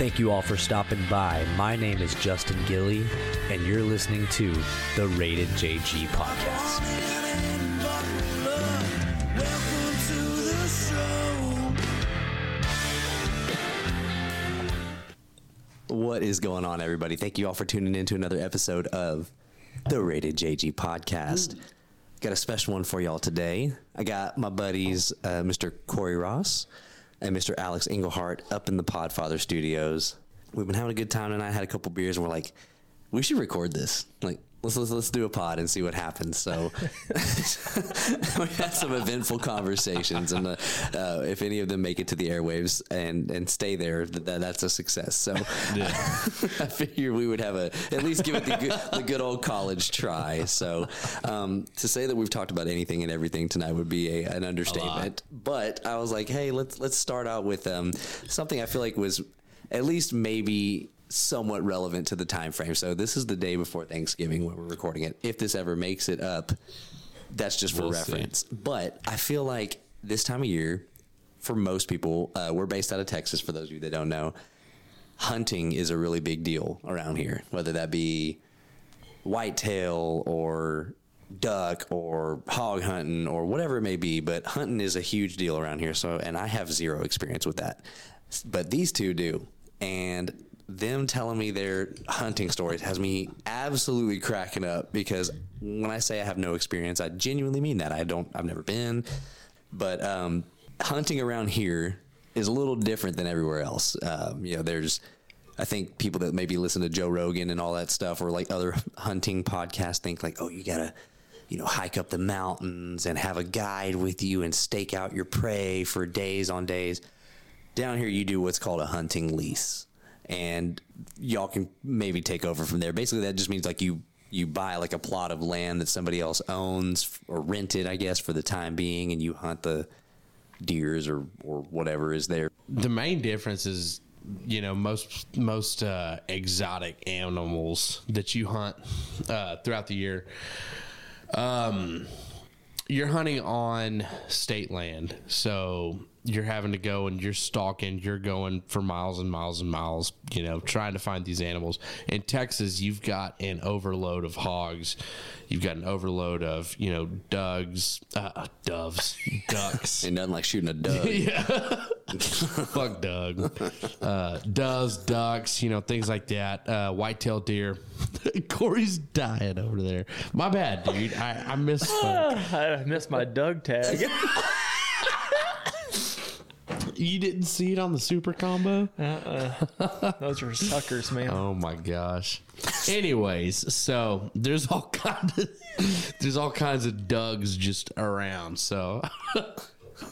Thank you all for stopping by. My name is Justin Gilly, and you're listening to the Rated JG podcast. What is going on, everybody? Thank you all for tuning in to another episode of the Rated JG podcast. Got a special one for y'all today. I got my buddies, uh, Mr. Corey Ross and Mr. Alex Engelhardt, up in the Podfather studios. We've been having a good time, tonight. Had a couple beers, and we're like, we should record this. Like, let's let's, let's do a pod and see what happens. So we had some eventful conversations, and uh, uh, if any of them make it to the airwaves and and stay there, th- that, that's a success. So I figure we would have a at least give it the good, the good old college try. So um, to say that we've talked about anything and everything tonight would be a, an understatement. But I was like, hey, let's let's start out with um, something I feel like was at least maybe somewhat relevant to the time frame. So this is the day before Thanksgiving when we're recording it. If this ever makes it up, that's just for We'll see. reference. But I feel like this time of year, for most people, uh, we're based out of Texas. For those of you that don't know, hunting is a really big deal around here. Whether that be whitetail or duck or hog hunting or whatever it may be, but hunting is a huge deal around here. So, and I have zero experience with that, but these two do, and them telling me their hunting stories has me absolutely cracking up because when I say I have no experience, I genuinely mean that. I don't, I've never been, but um, hunting around here is a little different than everywhere else. Um, you know, there's I think people that maybe listen to Joe Rogan and all that stuff or like other hunting podcasts think like, oh, you gotta, you know, hike up the mountains and have a guide with you and stake out your prey for days on days. Down here, you do what's called a hunting lease, and y'all can maybe take over from there. Basically, that just means like you you buy like a plot of land that somebody else owns or rented, I guess, for the time being, and you hunt the deers or or whatever is there. the main difference is you know most most uh, exotic animals that you hunt uh, throughout the year um, you're hunting on state land so you're having to go and you're stalking you're going for miles and miles and miles you know trying to find these animals in texas you've got an overload of hogs you've got an overload of you know dugs uh, doves ducks Ain't nothing like shooting a dove. yeah. Fuck Doug. Uh, doves, ducks, you know, things like that. Uh, white-tailed deer. Corey's dying over there. My bad, dude. I, I misspoke. I missed my Doug tag. You didn't see it on the super combo? Those are suckers, man. Oh my gosh. Anyways, so there's all kinds of there's all kinds of Dougs just around. So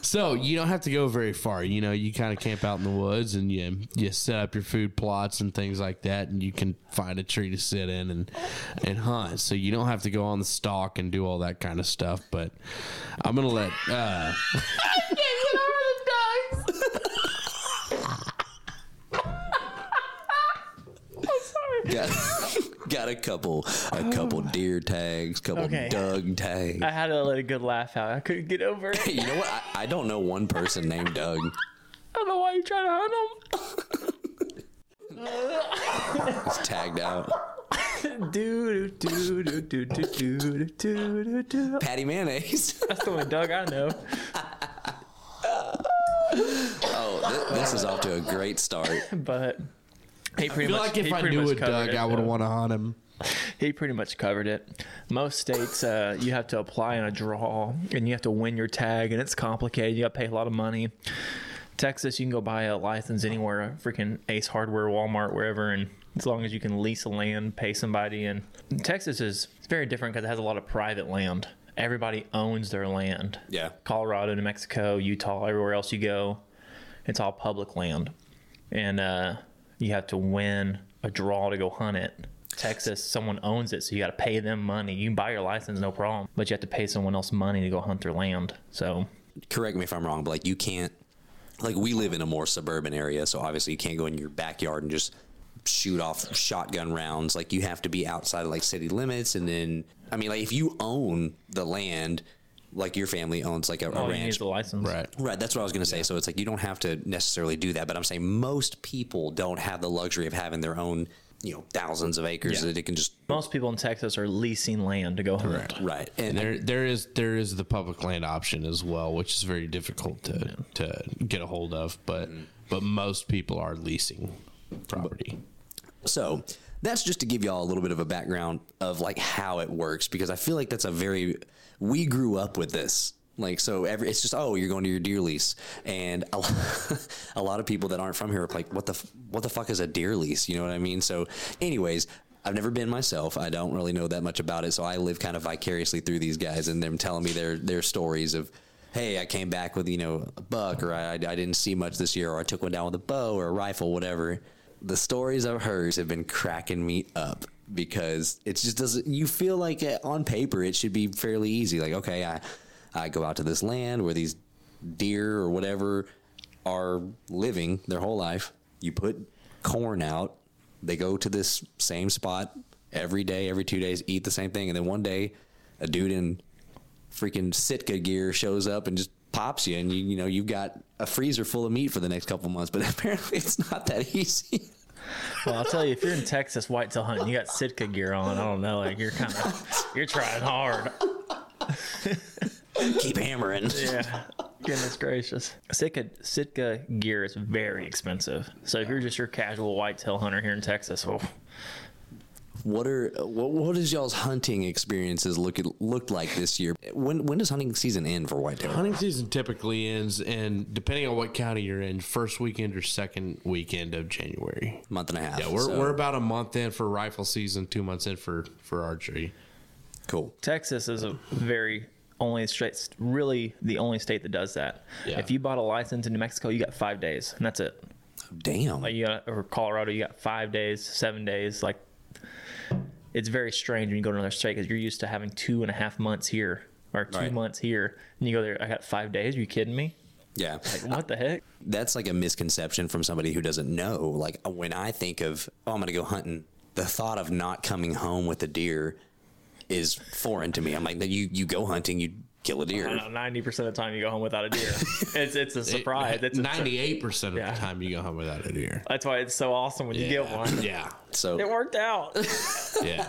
so you don't have to go very far. You know, you kind of camp out in the woods and you you set up your food plots and things like that, and you can find a tree to sit in and and hunt. So you don't have to go on the stalk and do all that kind of stuff. But I'm gonna let. Uh, got, got a couple a couple oh. deer tags, couple Okay. Doug tags. I had to let a good laugh out. I couldn't get over it. you know what? I, I don't know one person named Doug. I don't know why you're trying to hunt him. He's tagged out. do do do do do do do do do. Patti Mayonnaise. That's the only Doug I know. oh, thi- this is off to a great start. But he I feel much. like if I knew a Doug, it, I would want to hunt him. He pretty much covered it. Most states, uh, you have to apply in a draw, and you have to win your tag, and it's complicated. You got to pay a lot of money. Texas, you can go buy a license anywhere, a freaking Ace Hardware, Walmart, wherever, and as long as you can lease a land, pay somebody. And Texas is it's very different because it has a lot of private land. Everybody owns their land. Yeah. Colorado, New Mexico, Utah, everywhere else you go, it's all public land, and uh, you have to win a draw to go hunt it. Texas, someone owns it, so you got to pay them money. You can buy your license, no problem, but you have to pay someone else money to go hunt their land. So Correct me if I'm wrong, but like you can't like we live in a more suburban area, so obviously you can't go in your backyard and just shoot off shotgun rounds. Like you have to be outside of like city limits, and then I mean, like if you own the land, like your family owns like a, a All you need ranch. the license. Right. Right, that's what I was going to say. So it's like you don't have to necessarily do that, but I'm saying most people don't have the luxury of having their own, you know, thousands of acres Yeah. that it can just Most people in Texas are leasing land to go hunt. right. And And there, there is there is the public land option as well, which is very difficult to to get a hold of. But mm-hmm. but most people are leasing property. So that's just to give y'all a little bit of a background of like how it works because I feel like that's a very we grew up with this. Like so, every it's just oh you're going to your deer lease, and a, lot- a lot of people that aren't from here are like what the what the fuck is a deer lease? You know what I mean? So, anyways, I've never been myself. I don't really know that much about it, so I live kind of vicariously through these guys and them telling me their their stories of hey, I came back with, you know, a buck, or I, I didn't see much this year, or I took one down with a bow or a rifle, whatever. The stories of hers have been cracking me up because it just doesn't, you feel like uh, on paper it should be fairly easy. Like, okay, I, I go out to this land where these deer or whatever are living their whole life. You put corn out, they go to this same spot every day, every two days, eat the same thing. And then one day, a dude in freaking Sitka gear shows up and just pops you, and you you know you've got a freezer full of meat for the next couple months. But apparently, it's not that easy. Well, I'll tell you, if you're in Texas whitetail hunting, you got Sitka gear on. I don't know, like you're kind of you're trying hard. Keep hammering. Yeah. Goodness gracious. Sitka Sitka gear is very expensive. So if you're just your casual whitetail hunter here in Texas, oh, What are what, what is y'all's hunting experiences look looked like this year? When when does hunting season end for whitetail? Hunting season typically ends, and depending on what county you're in, first weekend or second weekend of January. Month and a half. Yeah, we're, So, we're about a month in for rifle season, two months in for for archery. cool. Texas is a very only state, really the only state that does that. Yeah. If you bought a license in New Mexico, you got five days, and that's it. Damn. Like you got, or Colorado, you got five days, seven days. Like it's very strange when you go to another state because you're used to having two and a half months here or two Right. months here, and you go there. I got five days. Are you kidding me? yeah. Like what the heck? that's like a misconception from somebody who doesn't know. Like when I think of, oh, I'm going to go hunting, the thought of not coming home with a deer is foreign to me. I'm like, you you go hunting, you kill a deer. Ninety percent of the time, you go home without a deer. it's it's a surprise. It's a, Ninety-eight percent of Yeah. the time you go home without a deer. that's why it's so awesome when you get one. Yeah, So It worked out. yeah.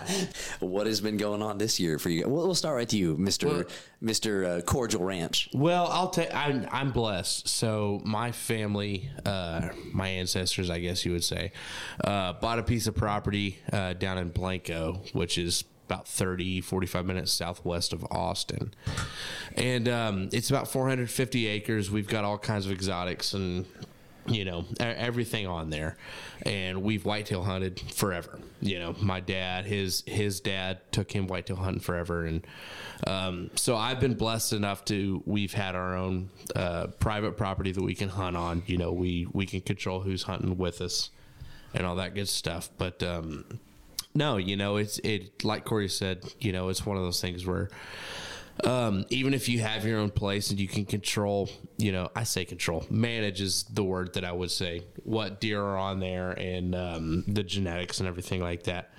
what has been going on this year for you? We'll, we'll start with you, Mister Well- Mister uh, Cordial Ranch. Well, I'll take. I'm I'm blessed. So my family, uh, my ancestors, I guess you would say, uh, bought a piece of property uh, down in Blanco, which is about 30, 45 minutes southwest of Austin, and um, it's about 450 acres. We've got all kinds of exotics and you know everything on there. And we've whitetail hunted forever. You know my dad his his dad took him whitetail hunting forever. And um, so i've been blessed enough to we've had our own uh, private property that we can hunt on. You know we we can control who's hunting with us and all that good stuff. But um, no you know it's it like corey said you know it's one of those things where um, even if you have your own place and you can control, you know, I say control, manage is the word that I would say, what deer are on there and um, the genetics and everything like that.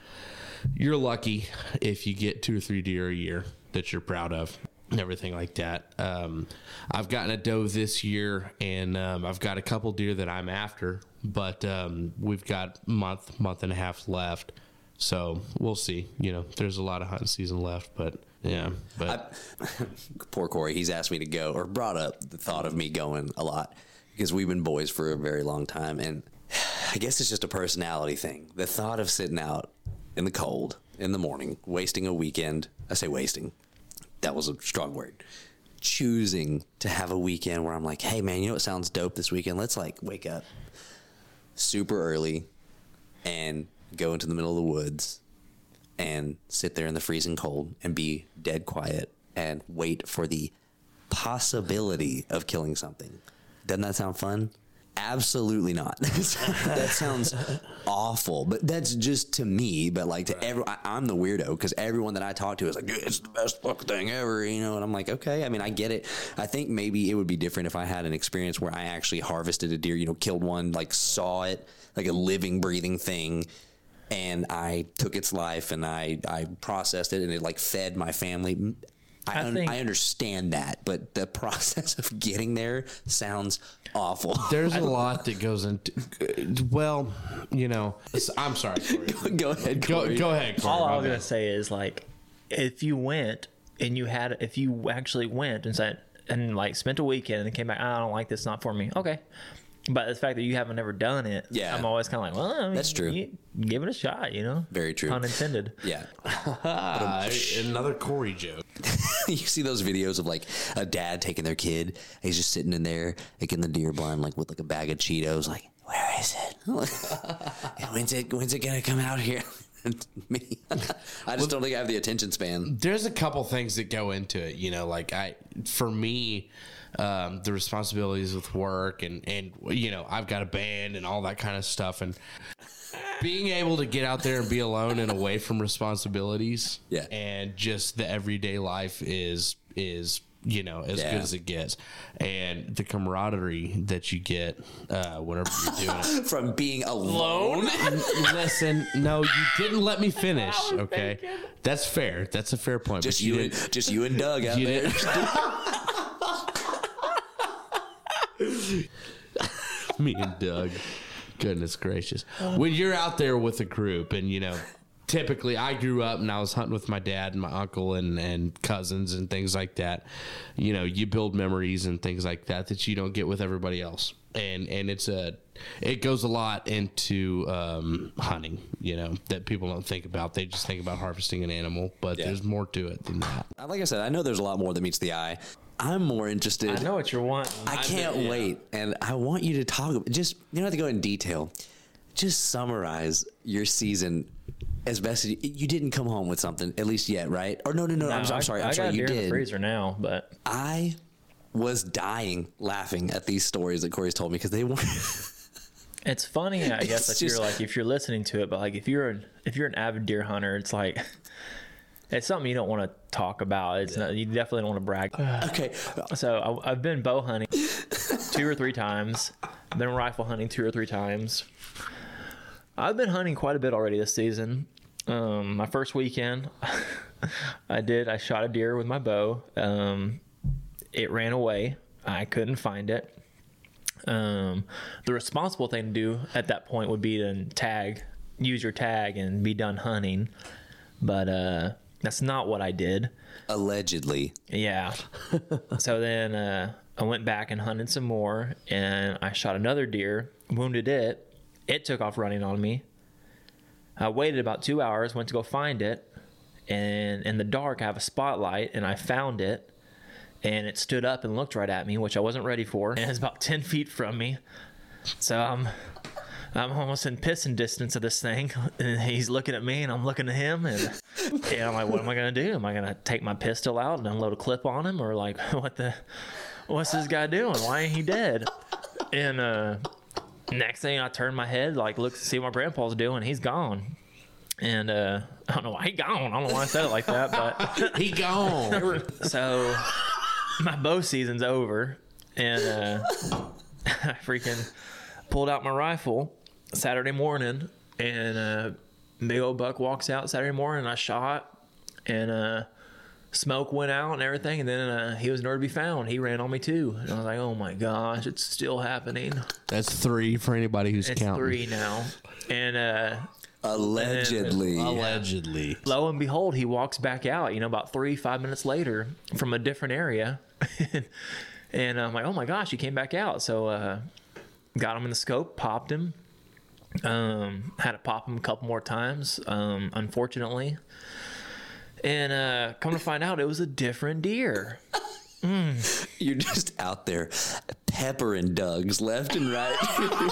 You're lucky if you get two or three deer a year that you're proud of and everything like that. Um, I've gotten a doe this year and um, I've got a couple deer that I'm after, but um, we've got month, month and a half left. So we'll see. You know, there's a lot of hunting season left, but yeah, but. Poor Corey, he's asked me to go or brought up the thought of me going a lot because we've been boys for a very long time, and I guess it's just a personality thing. The thought of sitting out in the cold in the morning, wasting a weekend. I say wasting. That was a strong word. Choosing to have a weekend where I'm like, hey man, you know what sounds dope this weekend? Let's like wake up super early and go into the middle of the woods and sit there in the freezing cold and be dead quiet and wait for the possibility of killing something. Doesn't that sound fun? Absolutely not. that sounds awful. But that's just to me. But like to every, I, I'm the weirdo because everyone that I talk to is like, "Dude, it's the best fucking thing ever, you know. And I'm like, okay. I mean, I get it. I think maybe it would be different if I had an experience where I actually harvested a deer, you know, killed one, like saw it, like a living, breathing thing, and I took its life and I I processed it and it like fed my family. I, I un- think- I understand that, but the process of getting there sounds awful. There's a lot that goes into. Well, you know, I'm sorry. Corey. go ahead, Go, Corey. go ahead. Corey, All I was gonna say is like, if you went and you had, if you actually went and said and like spent a weekend and came back, ah, I don't like this, not for me. Okay, but the fact that you haven't ever done it, Yeah. I'm always kind of like, well, I mean, That's true. you- give it a shot, you know. Very true. Pun intended. Yeah. Ah, another Corey joke. you see those videos of like a dad taking their kid. He's just sitting in there, like in the deer blind, like with like a bag of Cheetos. Like, where is it? when's it? When's it gonna come out here? Me, I just don't think I have the attention span. There's a couple things that go into it. You know, like I, for me, um, the responsibilities with work and and you know I've got a band and all that kind of stuff and being able to get out there and be alone and away from responsibilities. Yeah. and just the everyday life is is you know as Yeah. good as it gets, and the camaraderie that you get uh, whenever you're doing it. From being alone, Listen, no, you didn't let me finish. Okay, that's fair. That's a fair point. just but you, and just you and Doug out you there. me and Doug. Goodness gracious. When you're out there with a group and you know typically I grew up and I was hunting with my dad and my uncle and, and cousins and things like that. You know, you build memories and things like that that you don't get with everybody else. And and it's a it goes a lot into um, hunting, you know, that people don't think about. They just think about harvesting an animal, but Yeah. there's more to it than that. Like I said, I know there's a lot more that meets the eye. I'm more interested. I know what you're wanting. I can't wait, and I want you to talk. Just you don't have to go in detail. Just summarize your season as best as you, you didn't come home with something at least yet, right? Or no, no, no. I'm, No, so- I'm sorry. I'm I sorry. You deer in the freezer now, but I was dying laughing at these stories that Corey's told me because they weren't. It's funny, I guess, if just- you're like if you're listening to it, but like if you're an if you're an avid deer hunter, it's like it's something you don't want to talk about. It's not you definitely don't want to brag. okay, So I, I've been bow hunting two or three times. I've been rifle hunting two or three times. I've been hunting quite a bit already this season. Um, my first weekend, I did. I shot a deer with my bow. Um, it ran away. I couldn't find it. Um, the responsible thing to do at that point would be to tag, use your tag, and be done hunting. But uh, that's not what I did. allegedly. Yeah. so then uh, I went back and hunted some more, and I shot another deer, wounded it. It took off running on me. I waited about two hours, went to go find it, and in the dark, I have a spotlight, and I found it, and it stood up and looked right at me, which I wasn't ready for, and it's about ten feet from me. So I'm. I'm almost in pissing distance of this thing, and he's looking at me, and I'm looking at him, and, and I'm like, "What am I gonna do? Am I gonna take my pistol out and unload a clip on him, or like, what the, what's this guy doing? Why ain't he dead?" And uh, next thing, I turn my head, like, look to see what my grandpa's doing. He's gone, and uh, I don't know why he gone. I don't know why I said it like that, but He gone. so my bow season's over, and uh, I freaking pulled out my rifle Saturday morning, and uh, big old buck walks out Saturday morning. And I shot, and uh, smoke went out and everything, and then uh, he was nowhere to be found. He ran on me too, and I was like, "Oh my gosh, it's still happening." That's three for anybody who's It's counting. three now, and uh, Allegedly. Allegedly. lo and behold, he walks back out, you know, about three, five minutes later from a different area. and I'm like, oh my gosh, he came back out. So, uh, got him in the scope, popped him. Um, had to pop him a couple more times, um, unfortunately. And uh, come to find out, it was a different deer. You're just out there peppering Dougs left and right.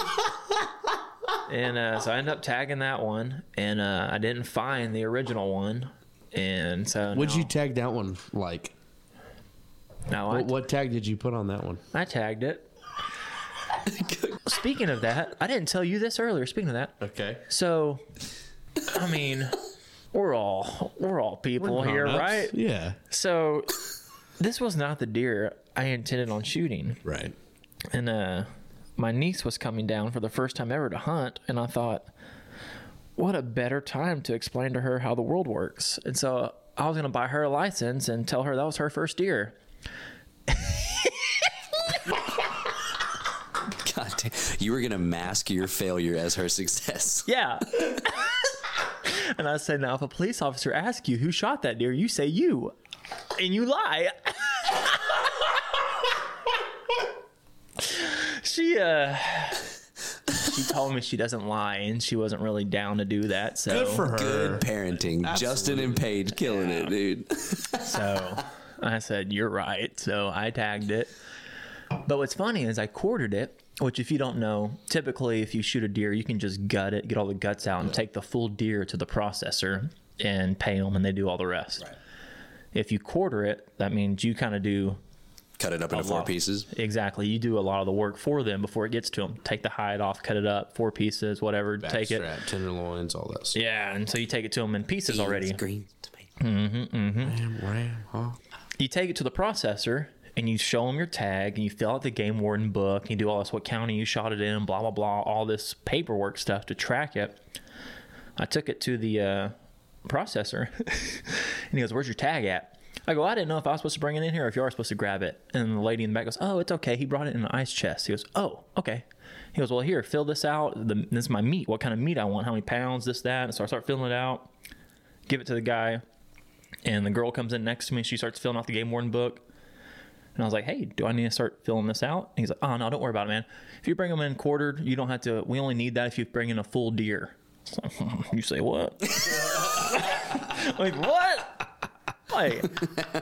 And uh, so I ended up tagging that one, and uh, I didn't find the original one. And so Would now- you tag that one like? No, I, What, what tag did you put on that one? I tagged it. Speaking of that, I didn't tell you this earlier. Speaking of that, Okay. so I mean, we're all we're all people here, right? Yeah. So this was not the deer I intended on shooting, Right. and uh, my niece was coming down for the first time ever to hunt, and I thought, what a better time to explain to her how the world works. And so I was gonna buy her a license and tell her that was her first deer. God damn. You were going to mask your failure as her success. Yeah. and I said, now if a police officer asks you who shot that deer, you say you, and you lie. she uh, she told me she doesn't lie, and she wasn't really down to do that. So Good for her. Good parenting. Justin and Paige killing it, dude. So I said, You're right. So I tagged it. But what's funny is I quartered it, which, if you don't know, typically if you shoot a deer, you can just gut it, get all the guts out, and take the full deer to the processor and pay them, and they do all the rest. If you quarter it, that means you kind of do Cut it up into four lot. pieces. Exactly. You do a lot of the work for them before it gets to them. Take the hide off, cut it up, four pieces, whatever. take it. Tenderloins, all that stuff. Yeah, and so you take it to them in pieces already. Green tomato. Mm-hmm, mm-hmm. Ram, ram, huh? you take it to the processor and you show them your tag and you fill out the game warden book and you do all this what county you shot it in blah blah blah all this paperwork stuff to track it. I took it to the uh, processor and he goes where's your tag at? I go i didn't know if i was supposed to bring it in here or if you are supposed to grab it. And the lady in the back goes oh it's okay. He brought it in an ice chest. He goes oh okay. He goes well here fill this out. The, this is my meat. What kind of meat i want? How many pounds? This that. And so i start filling it out give it to the guy and the girl comes in next to me. She starts filling out the game warden book. And I was like, hey, do I need to start filling this out? And he's like, oh, no, don't worry about it, man. If you bring them in quartered, you don't have to. We only need that if you bring in a full deer. So, you say what? like, what? Like,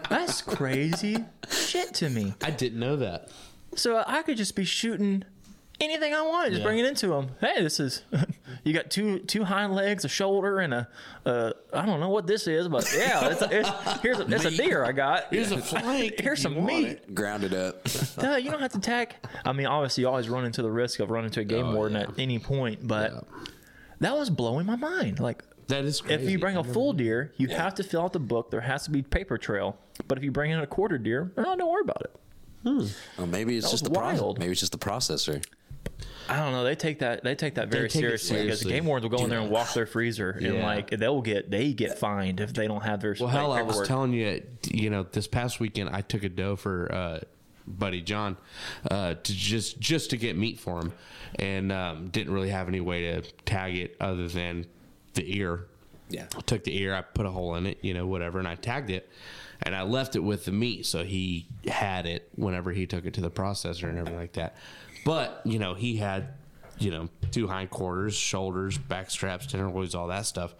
that's crazy shit to me. I didn't know that. So I could just be shooting anything I want, just Yeah. bring it into them. Hey, this is you got two two hind legs, a shoulder, and a uh, I don't know what this is, but yeah, it's, a, it's here's a, it's a deer I got. Here's a flank. Here's some meat. it. Grounded up. Duh, you don't have to tack. I mean, obviously, you always run into the risk of running into a game Oh, warden yeah. at any point, but Yeah. that was blowing my mind. Like, That is crazy. if you bring a full deer, you have to fill out the book. There has to be paper trail. But if you bring in a quarter deer, oh, don't worry about it. Well, maybe it's just the wild. Maybe it's just the processor. I don't know. They take that. They take that very take it seriously because the game wardens will go in there and walk their freezer and like they'll get they get fined if they don't have their Well, hell, I was telling you, you know, this past weekend I took a doe for uh, buddy John uh, to just just to get meat for him, and um, didn't really have any way to tag it other than the ear. Yeah. I took the ear, I put a hole in it, you know, whatever, and I tagged it, and I left it with the meat, so he had it whenever he took it to the processor and everything like that. But you know, he had. You know, two hindquarters, shoulders, back straps, tenderloins, all that stuff.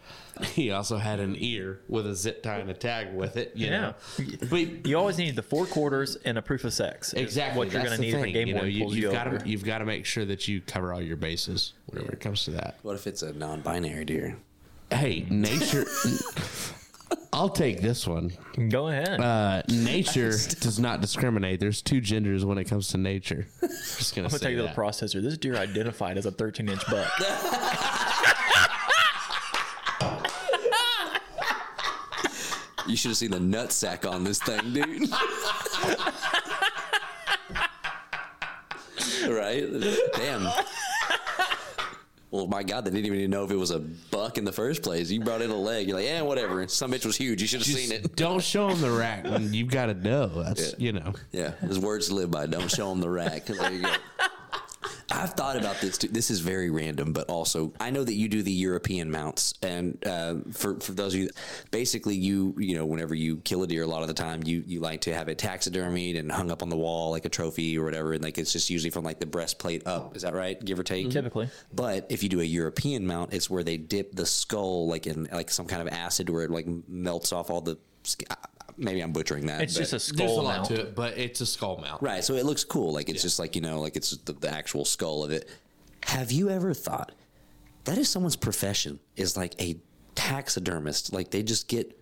He also had an ear with a zip tie and a tag with it. You Yeah. know, but you always need the four quarters and a proof of sex. exactly what you're going to the need if a game you know, you, pulls you, you've got over. to you've got to make sure that you cover all your bases whenever it comes to that. What if it's a non-binary deer? Hey, nature. I'll take this one. Go ahead. Uh, nature does not discriminate. There's two genders when it comes to nature. Just gonna I'm gonna say take it the processor. This deer identified as a 13 inch buck. You should have seen the nut sack on this thing, dude. right? Damn. Well, my God, they didn't even know if it was a buck in the first place. You brought in a leg. You're like, yeah, whatever. Some bitch was huge. You should have seen it. Don't show them the rack. You've got to know. That's you know. Yeah, there's words to live by. Don't show them the rack. There you go. I've thought about this too. This is very random, but also I know that you do the European mounts, and uh, for for those of you, basically you you know whenever you kill a deer, a lot of the time you you like to have it taxidermied and hung up on the wall like a trophy or whatever, and like it's just usually from like the breastplate up. Is that right? Give or take. Typically. But if you do a European mount, it's where they dip the skull like in like some kind of acid where it like melts off all the. Sk- Maybe I'm butchering that. It's but- just a There's a skull lot mount. to it, but it's a skull mount. Right. So it looks cool. Like it's just like, you know, like it's the, the actual skull of it. Have you ever thought that is someone's profession is like a taxidermist? Like they just get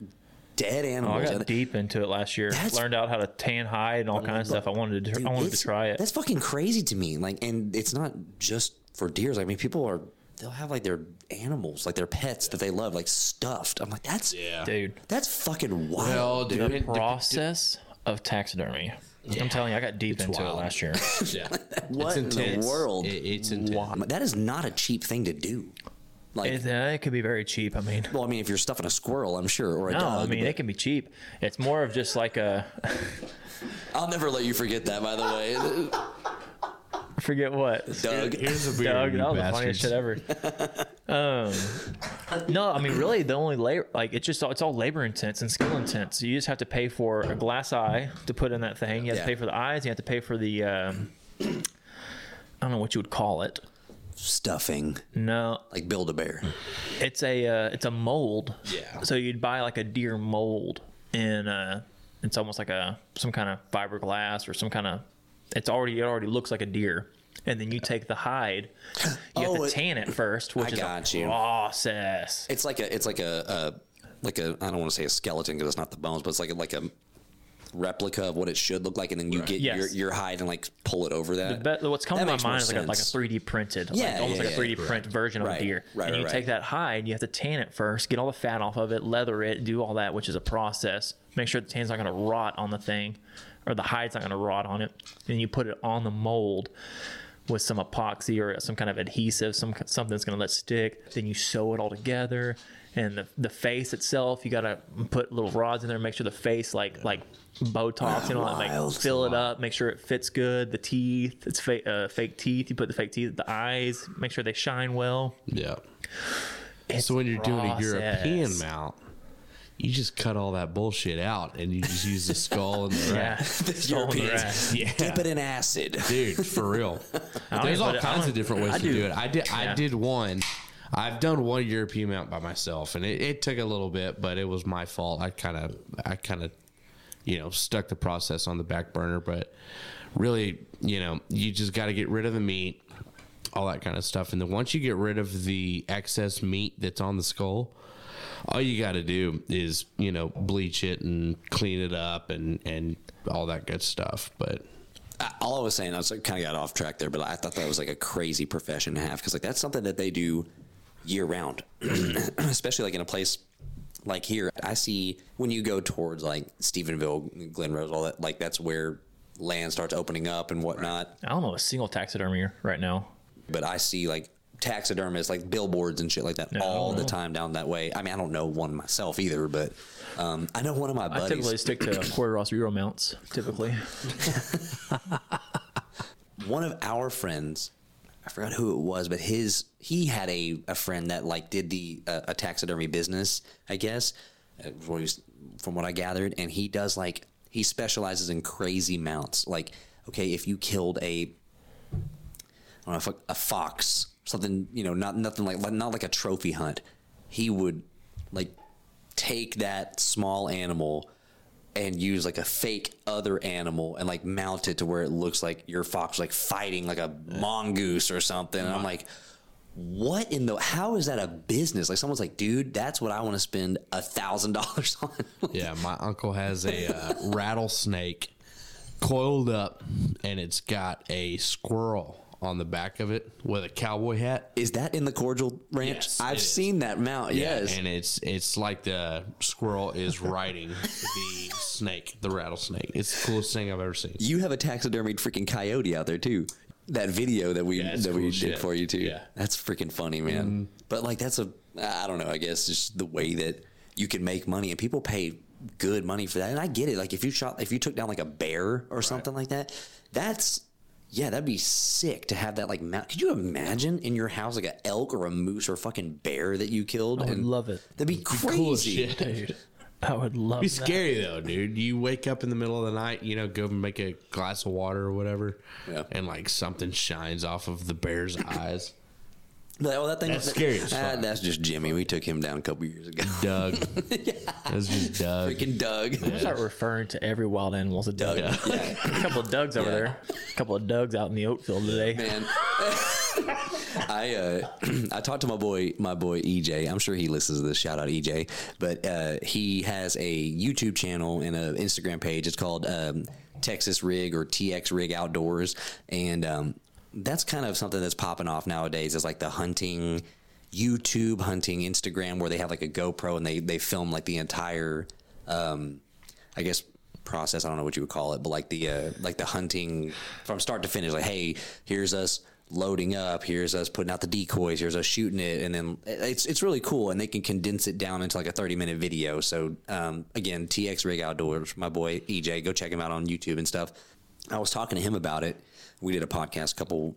dead Oh, I animals. got deep into it last year. That's- Learned out how to tan hide and all kinds of stuff. I wanted to. Dude, I wanted to it's- try it. That's fucking crazy to me. Like, and it's not just for deers. I mean, people are, they'll have like their animals, like their pets that they love, like stuffed. I'm like, that's, Yeah. Dude, that's fucking wild. Well, dude. dude, the it- process of taxidermy. I'm telling you, I got deep into wild. it last year. Yeah. What it's in the world? It- it's intense. That is not a cheap thing to do. Like, It, uh, it could be very cheap. I mean, well, I mean, if you're stuffing a squirrel, I'm sure, or a no, dog. I mean but it can be cheap. It's more of just like a I'll never let you forget that. By the way, I forget what Doug. Here's a beer, Doug. you That was the funniest shit ever. um, no, I mean really, the only labor like it's just it's all labor intense and skill intense. You just have to pay for a glass eye to put in that thing. You have Yeah. to pay for the eyes. You have to pay for the um, I don't know what you would call it. Stuffing No, like Build a Bear. it's a uh, it's a mold. Yeah. So you'd buy like a deer mold, and uh, it's almost like a some kind of fiberglass or some kind of. It's already it already looks like a deer, and then you take the hide. You have Oh, to it- tan it first, which I is got a you. process. It's like a, it's like a, a like a, I don't want to say a skeleton because it's not the bones, but it's like a, like a replica of what it should look like, and then you get Yes. your, your hide and like pull it over that. But what's coming That to my mind is like a, like a 3D printed, Yeah, like almost yeah, like a 3D print version of Right, a deer. right, and you right, take that hide, and you have to tan it first, get all the fat off of it, leather it, do all that, which is a process. Make sure the tan's not going to rot on the thing, or the hide's not going to rot on it. And you put it on the mold with some epoxy or some kind of adhesive, some something that's going to let stick. Then you sew it all together, and the the face itself, you got to put little rods in there, make sure the face like like Botox, you know, like Wild. fill it up, make sure it fits good. The teeth, it's fake uh, fake teeth. You put the fake teeth. The eyes, make sure they shine well. Yeah. It's So when you're doing a. European mount, you just cut all that bullshit out and you just use the skull and the yeah, rest. Skull and the Europeans. rest. Yeah. Dip it in acid. dude, for real. There's all put it- I kinds of different ways I to do. do it. I did. I did one. I've done one European mount by myself, and it, it took a little bit, but it was my fault. I kind of, I kind of, you know, stuck the process on the back burner. But really, you know, you just got to get rid of the meat, all that kind of stuff, and then once you get rid of the excess meat that's on the skull, all you got to do is you know bleach it and clean it up and and all that good stuff. But all I was saying, I was like, kind of got off track there, but I thought that was like a crazy profession to have because like that's something that they do year round, especially like in a place like here. I see when you go towards like Stephenville, Glen Rose, all that, like that's where land starts opening up and whatnot. I don't know a single taxidermy right now. But I see like taxidermists, like billboards and shit like that Yeah, all the time down that way. I mean, I don't know one myself either, but um, I know one of my I buddies. typically stick to quarter Ross Euro mounts. Typically, one of our friends i forgot who it was but his he had a, a friend that like did the uh, a taxidermy business i guess uh, what he was- from what i gathered and he does like he specializes in crazy mounts like okay if you killed a I don't know, a, a fox, something you know, not nothing like not like a trophy hunt. He would like take that small animal and use like a fake other animal and like mount it to where it looks like your fox like fighting like a mongoose or something. And I'm like, what in the? How is that a business? Like someone's like, dude, that's what I want to spend a thousand dollars on. Yeah, my uncle has a uh, rattlesnake coiled up, and it's got a squirrel on the back of it with a cowboy hat. is that in the Cordial Ranch? Yes, I've seen that mount. yes. and it's it's like the squirrel is riding the snake, the rattlesnake. It's the coolest thing I've ever seen. You have a taxidermied freaking coyote out there too. That video that we Yeah, that we cool did for you too. Yeah. That's freaking funny, man. Mm-hmm. But like that's a I don't know, I guess just the way that you can make money and people pay good money for that. And I get it. Like if you shot if you took down like a bear or something like that, that's yeah, that'd be sick to have that like mount. Could you imagine in your house like an elk or a moose or a fucking bear that you killed? I would love it. That'd be Cool as crazy. shit. dude. I would love. It. Be that. scary though, dude. You wake up in the middle of the night, you know, go make a glass of water or whatever, Yeah. and like something shines off of the bear's eyes. Like, oh, that thing That's that- scary as fuck. that's just Jimmy. We took him down a couple years ago. Doug, that's just Doug. Freaking Doug. Start referring to every wild animal as a Doug. Doug. a couple of Dougs over Yeah. there. A couple of Dougs out in the oat field today. man. I uh, I talked to my boy my boy EJ. I'm sure he listens to this. Shout out EJ. But uh, he has a YouTube channel and an Instagram page. It's called um, Texas Rig or TX Rig Outdoors, and um, that's kind of something that's popping off nowadays. Is like the hunting. YouTube hunting Instagram where they have like a GoPro and they they film like the entire um I guess process. I don't know what you would call it, but like the uh, like the hunting from start to finish. Like, hey, here's us loading up. Here's us putting out the decoys. Here's us shooting it, and then it's it's really cool. And they can condense it down into like a 30 minute video. So um, again, TX Rig Outdoors, my boy EJ, go check him out on YouTube and stuff. I was talking to him about it. We did a podcast a couple,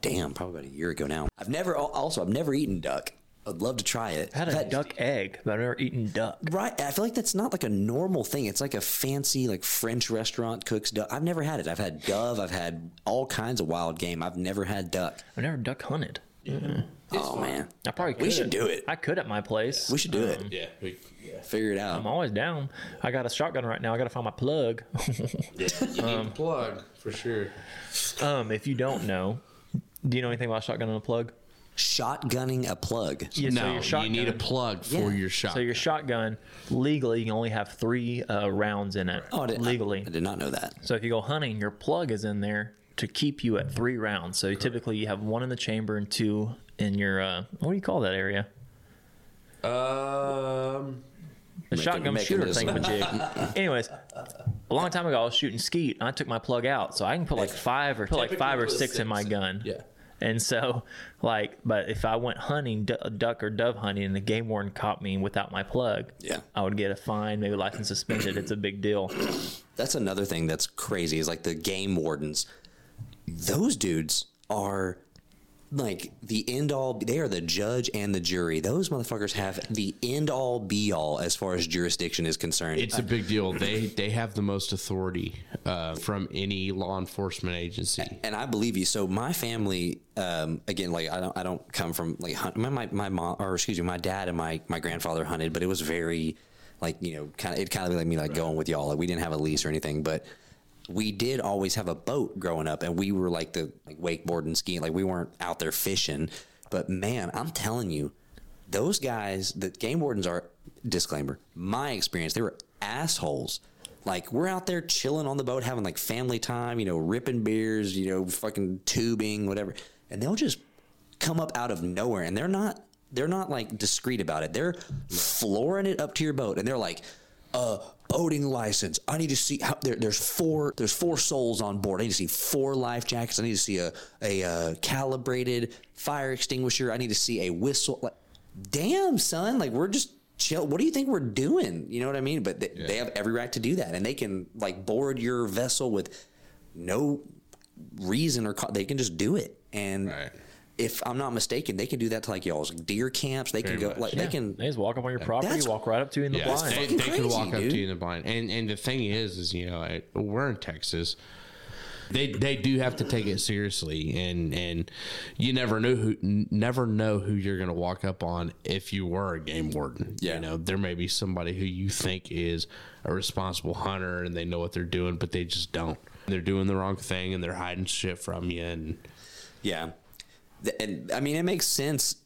damn, probably about a year ago now. I've never also I've never eaten duck. I'd love to try it. I had a That- duck egg, but I've never eaten duck. Right. I feel like that's not like a normal thing. It's like a fancy, like French restaurant cooks duck. I've never had it. I've had dove. I've had all kinds of wild game. I've never had duck. I've never duck hunted. oh man, I probably could. we should do it. I could at my place. We should do it. Um, yeah, we, Figure it out. I'm always down. I got a shotgun right now. I got to find my plug. you need a plug for sure. um, if you don't know, do you know anything about shotgun and a plug? Shotgunning a plug. Yeah, so no, your you need a plug for Yeah. your shot. So your shotgun, legally, you can only have three uh, rounds in it. Oh, I did, legally. I, I did not know that. So if you go hunting, your plug is in there to keep you at three rounds. So typically you have one in the chamber and two in your uh, what do you call that area? um, The shotgun shooter mechanism. thingamajig. Anyways, a long time ago I was shooting skeet and I took my plug out, so I can put like five or put like five or put six in my gun. Yeah. And so, like, but if I went hunting, du- duck or dove hunting, and the game warden caught me without my plug, Yeah. I would get a fine, maybe license suspended. It's a big deal. That's another thing that's crazy is like the game wardens. Those dudes are like the end all. They are the judge and the jury. Those motherfuckers have the end all be all as far as jurisdiction is concerned. it's a big deal. They they have the most authority uh, from any law enforcement agency. and I believe you. So my family, um, again, like I don't, I don't come from like hunt. My, my my mom, or excuse me, my dad and my my grandfather hunted, but it was very, like you know, kind of it kind of like me like going with y'all. Like we didn't have a lease or anything, but we did always have a boat growing up, and we were like the like wakeboarding, skiing. Like we weren't out there fishing, but man, I'm telling you, those guys, the game wardens are disclaimer. My experience, they were assholes. Like we're out there chilling on the boat, having like family time, you know, ripping beers, you know, fucking tubing, whatever, and they'll just come up out of nowhere, and they're not they're not like discreet about it. They're flooring it up to your boat, and they're like, uh. Boating license. I need to see how there, there's four. There's four souls on board. I need to see four life jackets. I need to see a a uh, calibrated fire extinguisher. I need to see a whistle. Like, damn, son. Like we're just chill. What do you think we're doing? You know what I mean? But they, they have every right to do that, and they can like board your vessel with no reason or co- they can just do it. And Right. If I'm not mistaken, they can do that to like y'all's deer camps. They can go much. like they can. They just walk up on your property, walk right up to you in the Yeah, blind. they, fucking they could walk crazy, up to you in the blind. And and the thing is, is you know, I, we're in Texas. They they do have to take it seriously, and and you never know who never know who you're going to walk up on if you were a game warden. Yeah. you know, there may be somebody who you think is a responsible hunter and they know what they're doing, but they just don't. They're doing the wrong thing and they're hiding shit from you. And Yeah. And I mean, it makes sense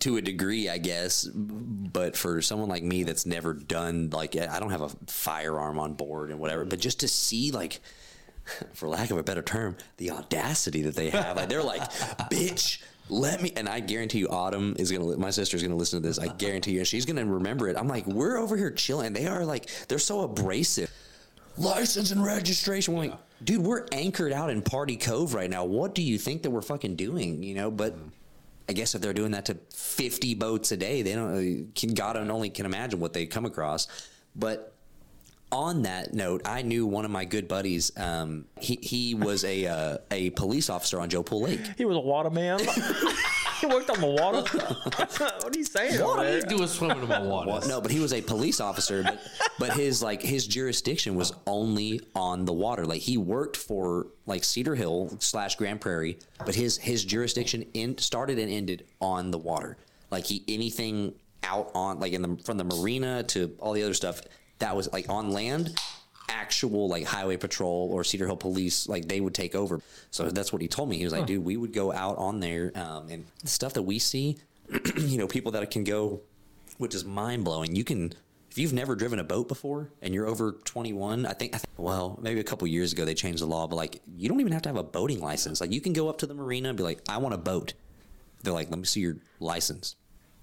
to a degree, I guess. But for someone like me that's never done, like, I don't have a firearm on board and whatever, but just to see, like, for lack of a better term, the audacity that they have. Like, they're like, bitch. Let me, and I guarantee you, Autumn is gonna. li- My sister's gonna listen to this. I guarantee you, and she's gonna remember it. I'm like, we're over here chilling. They are like, they're so abrasive license and registration. We're like, dude, we're anchored out in Party Cove right now. What do you think that we're fucking doing? You know, but I guess if they're doing that to 50 boats a day, they don't, can, God only can imagine what they come across. But on that note, I knew one of my good buddies. Um, he, he was a, uh, a police officer on Joe Pool Lake. He was a water man. he worked on the water. what are you saying? what are you doing swimming in my water? No, but he was a police officer, but, but his like his jurisdiction was only on the water. Like he worked for like Cedar Hill slash Grand Prairie, but his his jurisdiction in started and ended on the water. Like he anything out on like in the from the marina to all the other stuff that was like on land actual like highway patrol or Cedar Hill police, like they would take over. So that's what he told me. He was like, dude, we would go out on there um, and the stuff that we see, you know, people that can go, which is mind blowing. You can, if you've never driven a boat before and you're over 21, I think, I think, well, maybe a couple years ago they changed the law, but like you don't even have to have a boating license. Like you can go up to the marina and be like, I want a boat. They're like, let me see your license.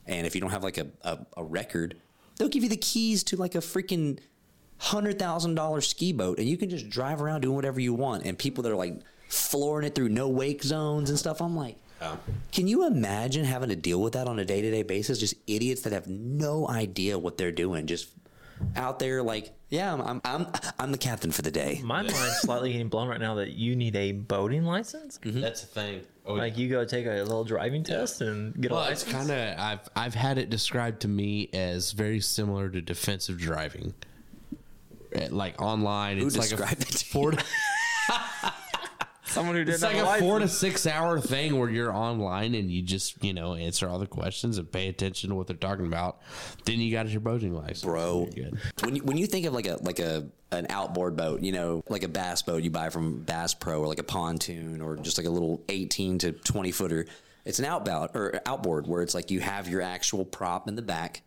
And if you don't have like a, a, a record, they'll give you the keys to like a freaking hundred thousand dollar ski boat, and you can just drive around doing whatever you want. And people that are like flooring it through no wake zones and stuff. I'm like, can you imagine having to deal with that on a day to day basis? Just idiots that have no idea what they're doing, just out there like, yeah, I'm I'm I'm, I'm the captain for the day. My mind's slightly getting blown right now that you need a boating license. Mm-hmm. That's the thing. Oh, Like you go take a little driving test and get a well, it's kind of I've I've had it described to me as very similar to defensive driving. Like online, Who it's like a it to four. Someone who It's like a a four to six hour thing where you're online and you just you know answer all the questions and pay attention to what they're talking about. Then you got your boating license, bro. When you, when you think of like a like a an outboard boat, you know, like a bass boat you buy from Bass Pro or like a pontoon or just like a little 18 to 20 footer, it's an outboard or outboard where it's like you have your actual prop in the back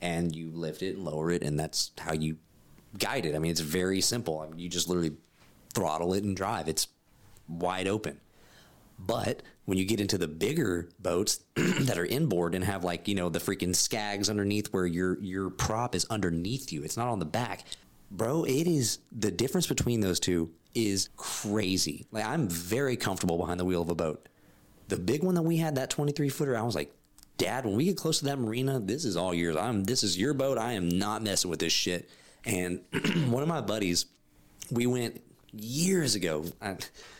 and you lift it and lower it and that's how you guide it. I mean, it's very simple. I mean, you just literally throttle it and drive. It's wide open. But when you get into the bigger boats that are inboard and have like you know the freaking skegs underneath where your your prop is underneath you, it's not on the back, bro. It is the difference between those two is crazy. Like I'm very comfortable behind the wheel of a boat. The big one that we had, that 23 footer, I was like, Dad, when we get close to that marina, this is all yours. I'm this is your boat. I am not messing with this shit. And one of my buddies, we went years ago. I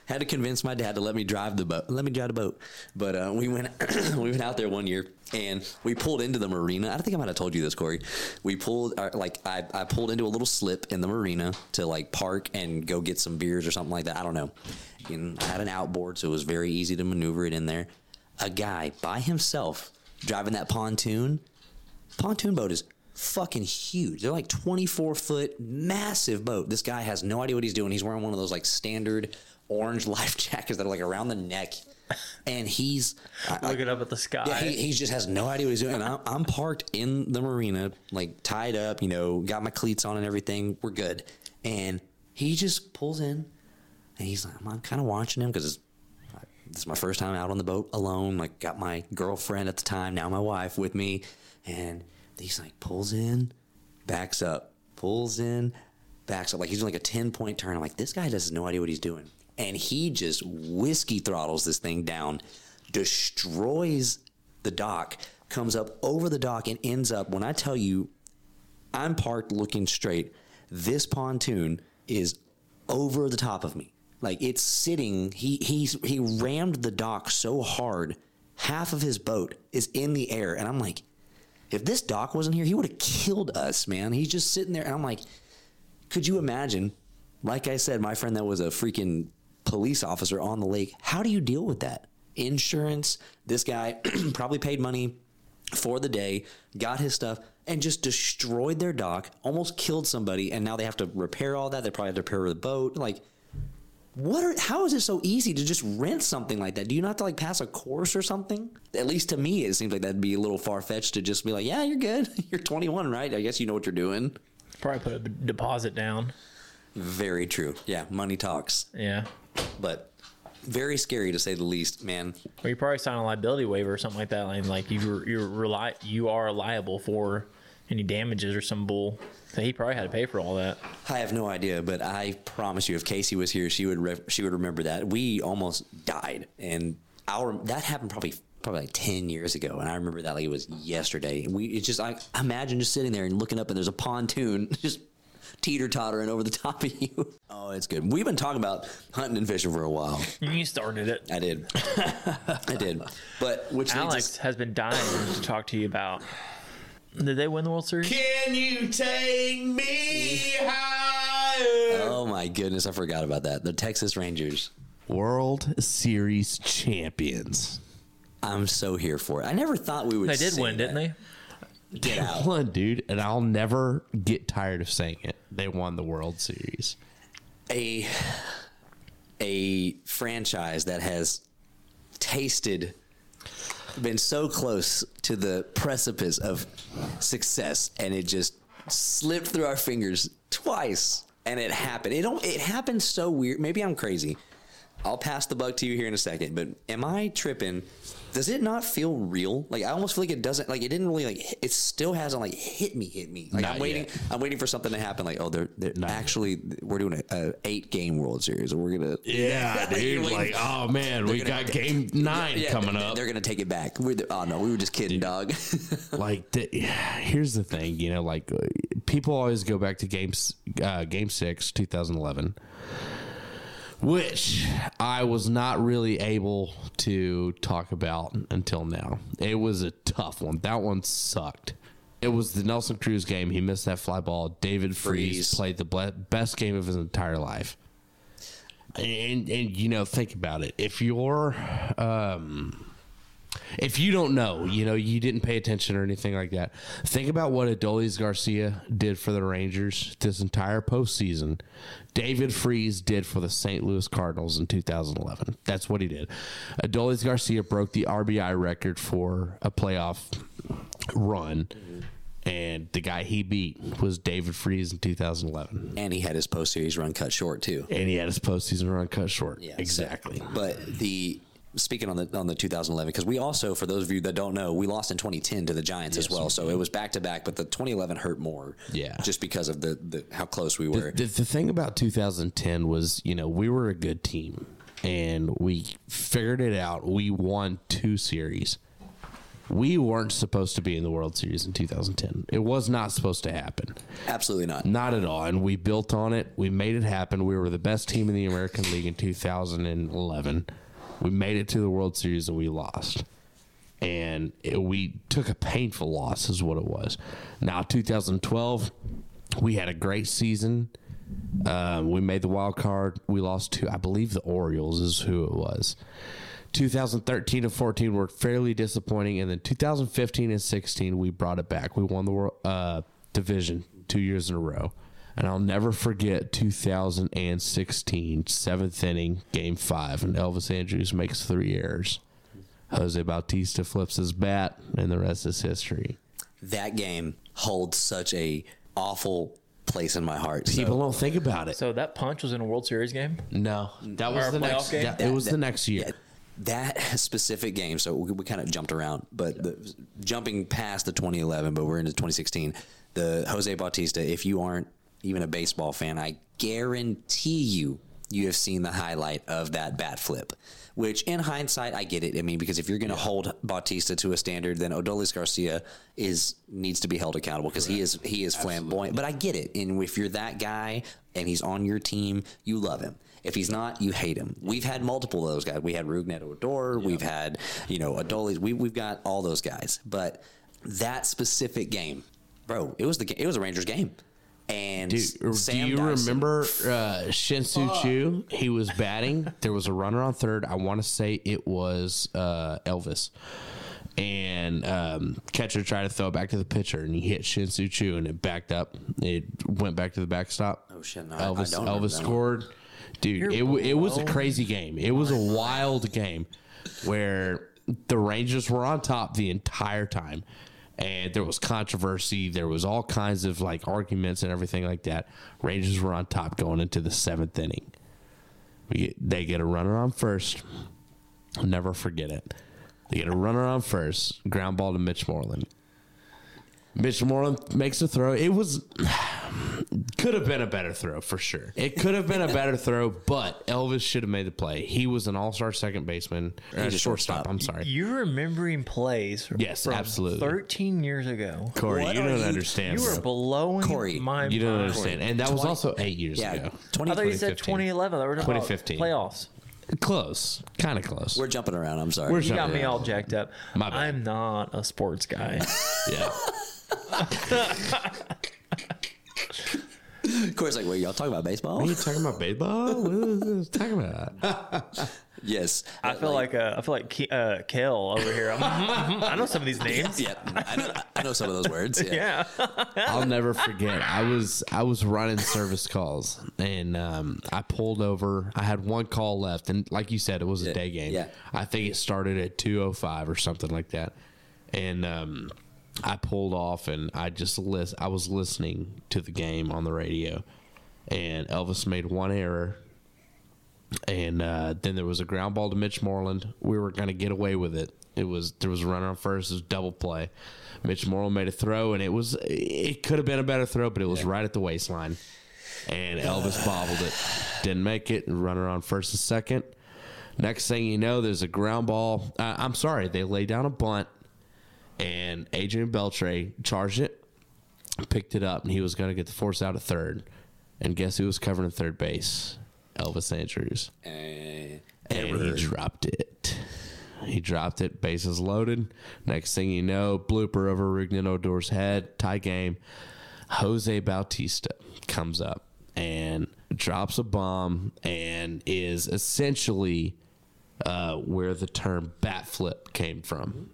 had to convince my dad to let me drive the boat. Let me drive the boat. But uh, we went we went out there one year and we pulled into the marina. I think I might have told you this, Corey. We pulled uh, like I, I pulled into a little slip in the marina to like park and go get some beers or something like that. I don't know. And I had an outboard, so it was very easy to maneuver it in there. A guy by himself driving that pontoon pontoon boat is fucking huge. They're like 24 foot, massive boat. This guy has no idea what he's doing. He's wearing one of those like standard orange life jackets that are like around the neck. And he's I- I- Looking up at the sky. yeah, he, he just has no idea what he's doing. And I'm, I'm parked in the marina, like tied up, you know, got my cleats on and everything. We're good. And he just pulls in and he's like, I'm kind of watching him because this is my first time out on the boat alone. Like, got my girlfriend at the time, now my wife with me. And he's like, pulls in, backs up, pulls in, backs up. Like, he's doing like a 10 point turn. I'm like, this guy has no idea what he's doing. And he just whiskey throttles this thing down, destroys the dock, comes up over the dock, and ends up, when I tell you, I'm parked looking straight. This pontoon is over the top of me. Like it's sitting. He he's he rammed the dock so hard, half of his boat is in the air, and I'm like, if this dock wasn't here, he would have killed us, man. He's just sitting there, and I'm like, could you imagine? Like I said, my friend that was a freaking police officer on the lake. How do you deal with that? Insurance. This guy probably paid money for the day, got his stuff, and just destroyed their dock, almost killed somebody, and now they have to repair all that. They probably have to repair the boat. Like, what are, how is it so easy to just rent something like that? Do you not have to like pass a course or something? At least to me, it seems like that'd be a little far fetched to just be like, yeah, you're good. You're 21, right? I guess you know what you're doing. Probably put a deposit down. Very true. Yeah, money talks, Yeah. but very scary to say the least, man. Or you probably sign a liability waiver or something like that. Like, like you you're rely you are liable for any damages or some bull. He probably had to pay for all that. I have no idea, but I promise you, if Casey was here, she would re- she would remember that we almost died, and our that happened probably probably like ten years ago, and I remember that like it was yesterday. We it's just I imagine just sitting there and looking up, and there's a pontoon just teeter tottering over the top of you. Oh, it's good. We've been talking about hunting and fishing for a while. You started it. I did, I did, but which Alex us- has been dying to talk to you about. Did they win the World Series? Can you take me higher? Oh my goodness, I forgot about that. The Texas Rangers. World Series champions. I'm so here for it. I never thought we would. They did say win, didn't that. they? Get out. One dude, and I'll never get tired of saying it. They won the World Series. a a franchise that has tasted been so close to the precipice of success and it just slipped through our fingers twice and it happened it don't it happened so weird maybe i'm crazy I'll pass the buck to you here in a second, but am I tripping? Does it not feel real? Like I almost feel like it doesn't. Like it didn't really like. It still hasn't like hit me. Hit me. Like Not I'm waiting. yet. I'm waiting for something to happen. Like oh, they're, they're Not yet. actually we're doing a, a eight game World Series, and we're gonna Yeah, dude. Like, oh man, we got game nine Yeah, coming they're- up. They're gonna take it back. We're the, oh no, we were just kidding, dog. like the, here's the thing you know like uh, people always go back to games uh, game 6 2011 which i was not really able to talk about until now. It was a tough one. That one sucked. It was the nelson cruz game. He missed that fly ball. David Freese, Freese. played the best game of his entire life. And and you know think about it. If you're um if you don't know, you know, you didn't pay attention or anything like that, think about what Adolis Garcia did for the Rangers this entire postseason. David Freese did for the St. Louis Cardinals in 2011. That's what he did. Adolis Garcia broke the RBI record for a playoff run, and the guy he beat was David Freese in 2011. and he had his post series run cut short too. And he had his postseason run cut short. Yeah, exactly. But the speaking on the on the 2011 because we also for those of you that don't know we lost in 2010 to the Giants as well so it was back to back but the 2011 hurt more Yeah. just because of the, the how close we were The, the thing about 2010 was, you know, we were a good team and we figured it out. We won two series. We weren't supposed to be in the World Series in 2010. It was not supposed to happen. absolutely not Not at all. And we built on it. We made it happen. We were the best team in the American League in 2011. We made it to the World Series and we lost. And it, we took a painful loss, is what it was. Now, 2012, we had a great season. Um, we made the wild card. We lost to, I believe, the Orioles is who it was. 2013 and 14 were fairly disappointing, and then 2015 and 16 we brought it back. We won the uh, division two years in a row, and I'll never forget 2016 seventh inning, game five, and Elvis Andrus makes three errors. Jose Bautista flips his bat, and the rest is history. that game holds such a awful place in my heart So- People don't think about it. So that punch was in a World Series game. No, that was Or the playoff next. game? that- it was the next year. yeah, that specific game, so we, we kind of jumped around, but the, jumping past the 2011, but we're into 2016. The Jose Bautista. If you aren't even a baseball fan, I guarantee you you have seen the highlight of that bat flip. Which, in hindsight, I get it. I mean, because if you're going to hold Bautista to a standard, then Adolis Garcia is needs to be held accountable because he is he is flamboyant. But I get it. And if you're that guy and he's on your team, you love him. If he's not, you hate him. We've had multiple of those guys. We had Rougned Odor. We've had, you know, Adolis. We, we've got all those guys. But that specific game, bro, it was the it was a Rangers game. And Do, S- do you Dyson- remember uh, Shin-Soo Choo? He was batting. There was a runner on third. I want to say it was uh, Elvis. And um, catcher tried to throw it back to the pitcher, and he hit Shin-Soo Choo, and it backed up. It went back to the backstop. Oh, shit, no, I- I Elvis, don't Elvis that one. scored. Dude, it, w- it was a crazy game. It was a wild game where the Rangers were on top the entire time. And there was controversy. There was all kinds of like arguments and everything like that. Rangers were on top going into the seventh inning. Get, they get a runner on first. I'll never forget it. They get a runner on first. Ground ball to Mitch Moreland. Mitch Moreland makes a throw. It was could have been a better throw for sure. It could have been a better throw, but Elvis should have made the play. He was an all-star second baseman, uh, a shortstop. shortstop. I'm sorry. You're remembering plays? Yes, from absolutely. 13 years ago. Corey, What you don't you- understand. You were bro. blowing Corey, my You don't mind. understand, and that was also eight years Yeah, ago. 20, I thought you said 2011. That were talking about 2015. playoffs. Close, kind of close. We're jumping around. I'm sorry. We're You got jumping me around. all jacked up. My bad. I'm not a sports guy. Yeah. Of course, like, wait, y'all talking about baseball? Are you talking about baseball? What is this talking about? yes. I feel like, uh, I feel like Ke- uh, Kel over here. I'm, I know some of these names. yeah, I know, I know some of those words. Yeah. Yeah. I'll never forget. I was I was running service calls and um, I pulled over. I had one call left, and like you said, it was a day game. yeah. I think it started at two oh five or something like that, and um, I pulled off and I just list. I was listening to the game on the radio, and Elvis made one error. and uh, then there was a ground ball to Mitch Moreland. We were going to get away with it. It was there was a runner on first. It was double play. Mitch Moreland made a throw, and it was it could have been a better throw, but it was right at the waistline. And Elvis bobbled it, didn't make it. Runner on first and second. Next thing you know, there's a ground ball. Uh, I'm sorry, they lay down a bunt, and Adrian Beltre charged it, picked it up, and he was going to get the force out at third. And guess who was covering third base? Elvis Andrus. Eh, And he dropped it. He dropped it, bases loaded. Next thing you know, blooper over Rougned Odor's head, tie game. Jose Bautista comes up and drops a bomb and is essentially uh, where the term bat flip came from.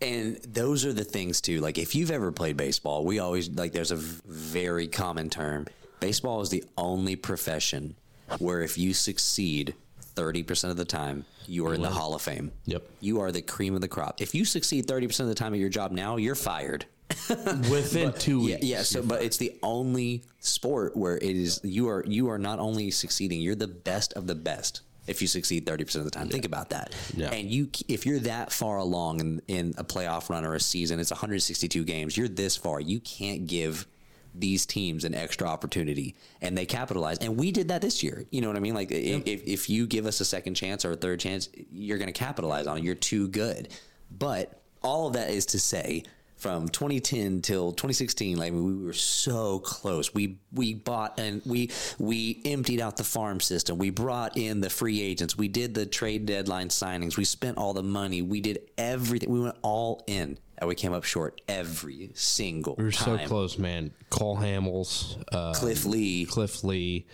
And those are the things too. Like if you've ever played baseball, we always like there's a very common term. Baseball is the only profession where if you succeed 30% of the time, you are in the Hall of Fame. Yep. You are the cream of the crop. If you succeed 30% of the time at your job now, you're fired. Within two Yeah, weeks. yeah. So, but it's the only sport where it is you are you are not only succeeding, you're the best of the best. If you succeed thirty percent of the time, think about that. Yeah. And you, if you're that far along in, in a playoff run or a season, it's 162 games. You're this far. You can't give these teams an extra opportunity, and they capitalize. And we did that this year. You know what I mean? Like if, if you give us a second chance or a third chance, you're going to capitalize on it. You're too good. But all of that is to say from 2010 till 2016 like we were so close. We we bought and we we emptied out the farm system. We brought in the free agents. We did the trade deadline signings. We spent all the money. We did everything. We went all in. And we came up short every single time. We were so close, man. Cole Hamels, uh, cliff lee. Cliff Lee,